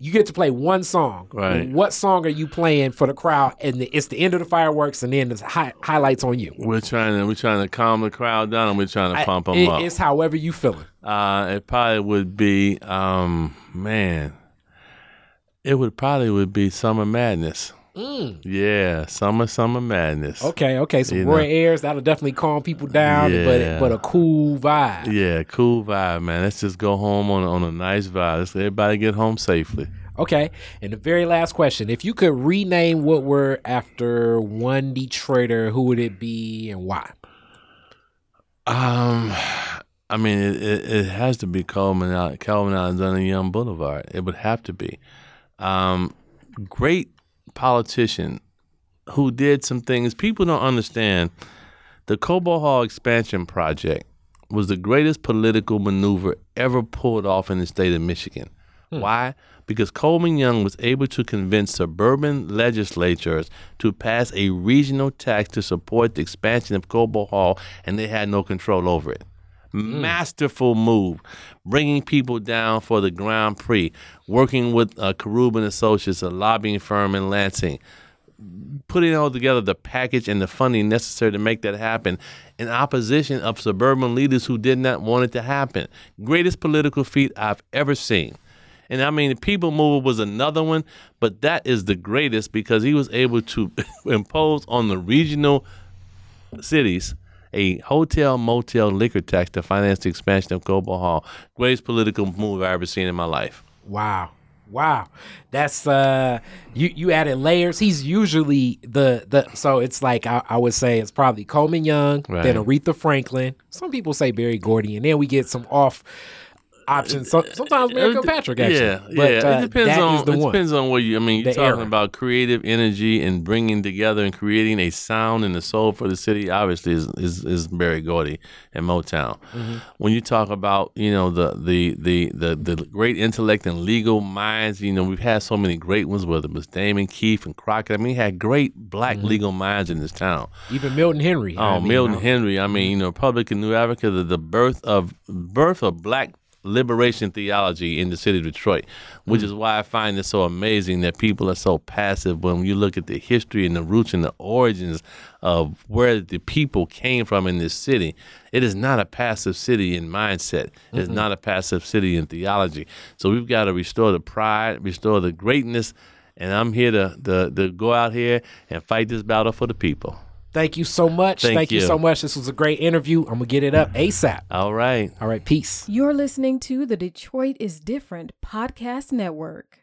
you get to play one song. Right. What song are you playing for the crowd? And the, it's the end of the fireworks, and then the hi- highlights on you. We're trying to we're trying to calm the crowd down, and we're trying to pump them It- up. It's however you feeling. Uh, it probably would be, um, man, it would probably would be Summer Madness. Yeah, Summer Summer Madness. Mm. Okay, okay. So You Roy know. Ayers, that'll definitely calm people down, Yeah. but but a cool vibe. Yeah, cool vibe, man. Let's just go home on on a nice vibe. Let's everybody get home safely. Okay. And the very last question: If you could rename what we're after one Detroiter, who would it be and why? Um, I mean, it, it, it has to be out, Coleman Alexander Young Boulevard. It would have to be. Um, great politician who did some things people don't understand. The Cobo Hall expansion project was the greatest political maneuver ever pulled off in the state of Michigan. Hmm. Why? Because Coleman Young was able to convince suburban legislatures to pass a regional tax to support the expansion of Cobo Hall, and they had no control over it. Masterful move, bringing people down for the Grand Prix, working with uh, Carubin Associates, a lobbying firm in Lansing, putting all together the package and the funding necessary to make that happen in opposition of suburban leaders who did not want it to happen. Greatest political feat I've ever seen. And I mean, the People Mover was another one, but that is the greatest because he was able to impose on the regional cities a hotel motel liquor tax to finance the expansion of Cobo Hall. Greatest political move I've ever seen in my life. Wow. Wow. That's uh you you added layers. He's usually the the so it's like I, I would say it's probably Coleman Young, then Aretha Franklin. Some people say Berry Gordy, and then we get some off options. So, sometimes Mary Kilpatrick actually. Yeah, but, yeah. uh, it depends on the it one. depends on what you. I mean, you're The talking era. about creative energy and bringing together and creating a sound and a soul for the city. Obviously, is is, is Berry Gordy and Motown. Mm-hmm. When you talk about you know the, the the the the great intellect and legal minds, you know we've had so many great ones. Whether it was Damon Keith and Crockett, I mean, had great black legal minds in this town. Even Milton Henry. Oh, I mean, Milton I- Henry. I mean, you know, Republic of New Africa, the, the birth of birth of black liberation theology in the city of Detroit, which is hmm. why I find it so amazing that people are so passive when you look at the history and the roots and the origins of where the people came from in this city. It is not a passive city in mindset. It's not a passive city in theology. So we've got to restore the pride, restore the greatness, and I'm here to, to, to go out here and fight this battle for the people. Thank you so much. Thank you. you. so much. This was a great interview. I'm gonna get it up ASAP. All right. All right, peace. You're listening to the Detroit is Different podcast network.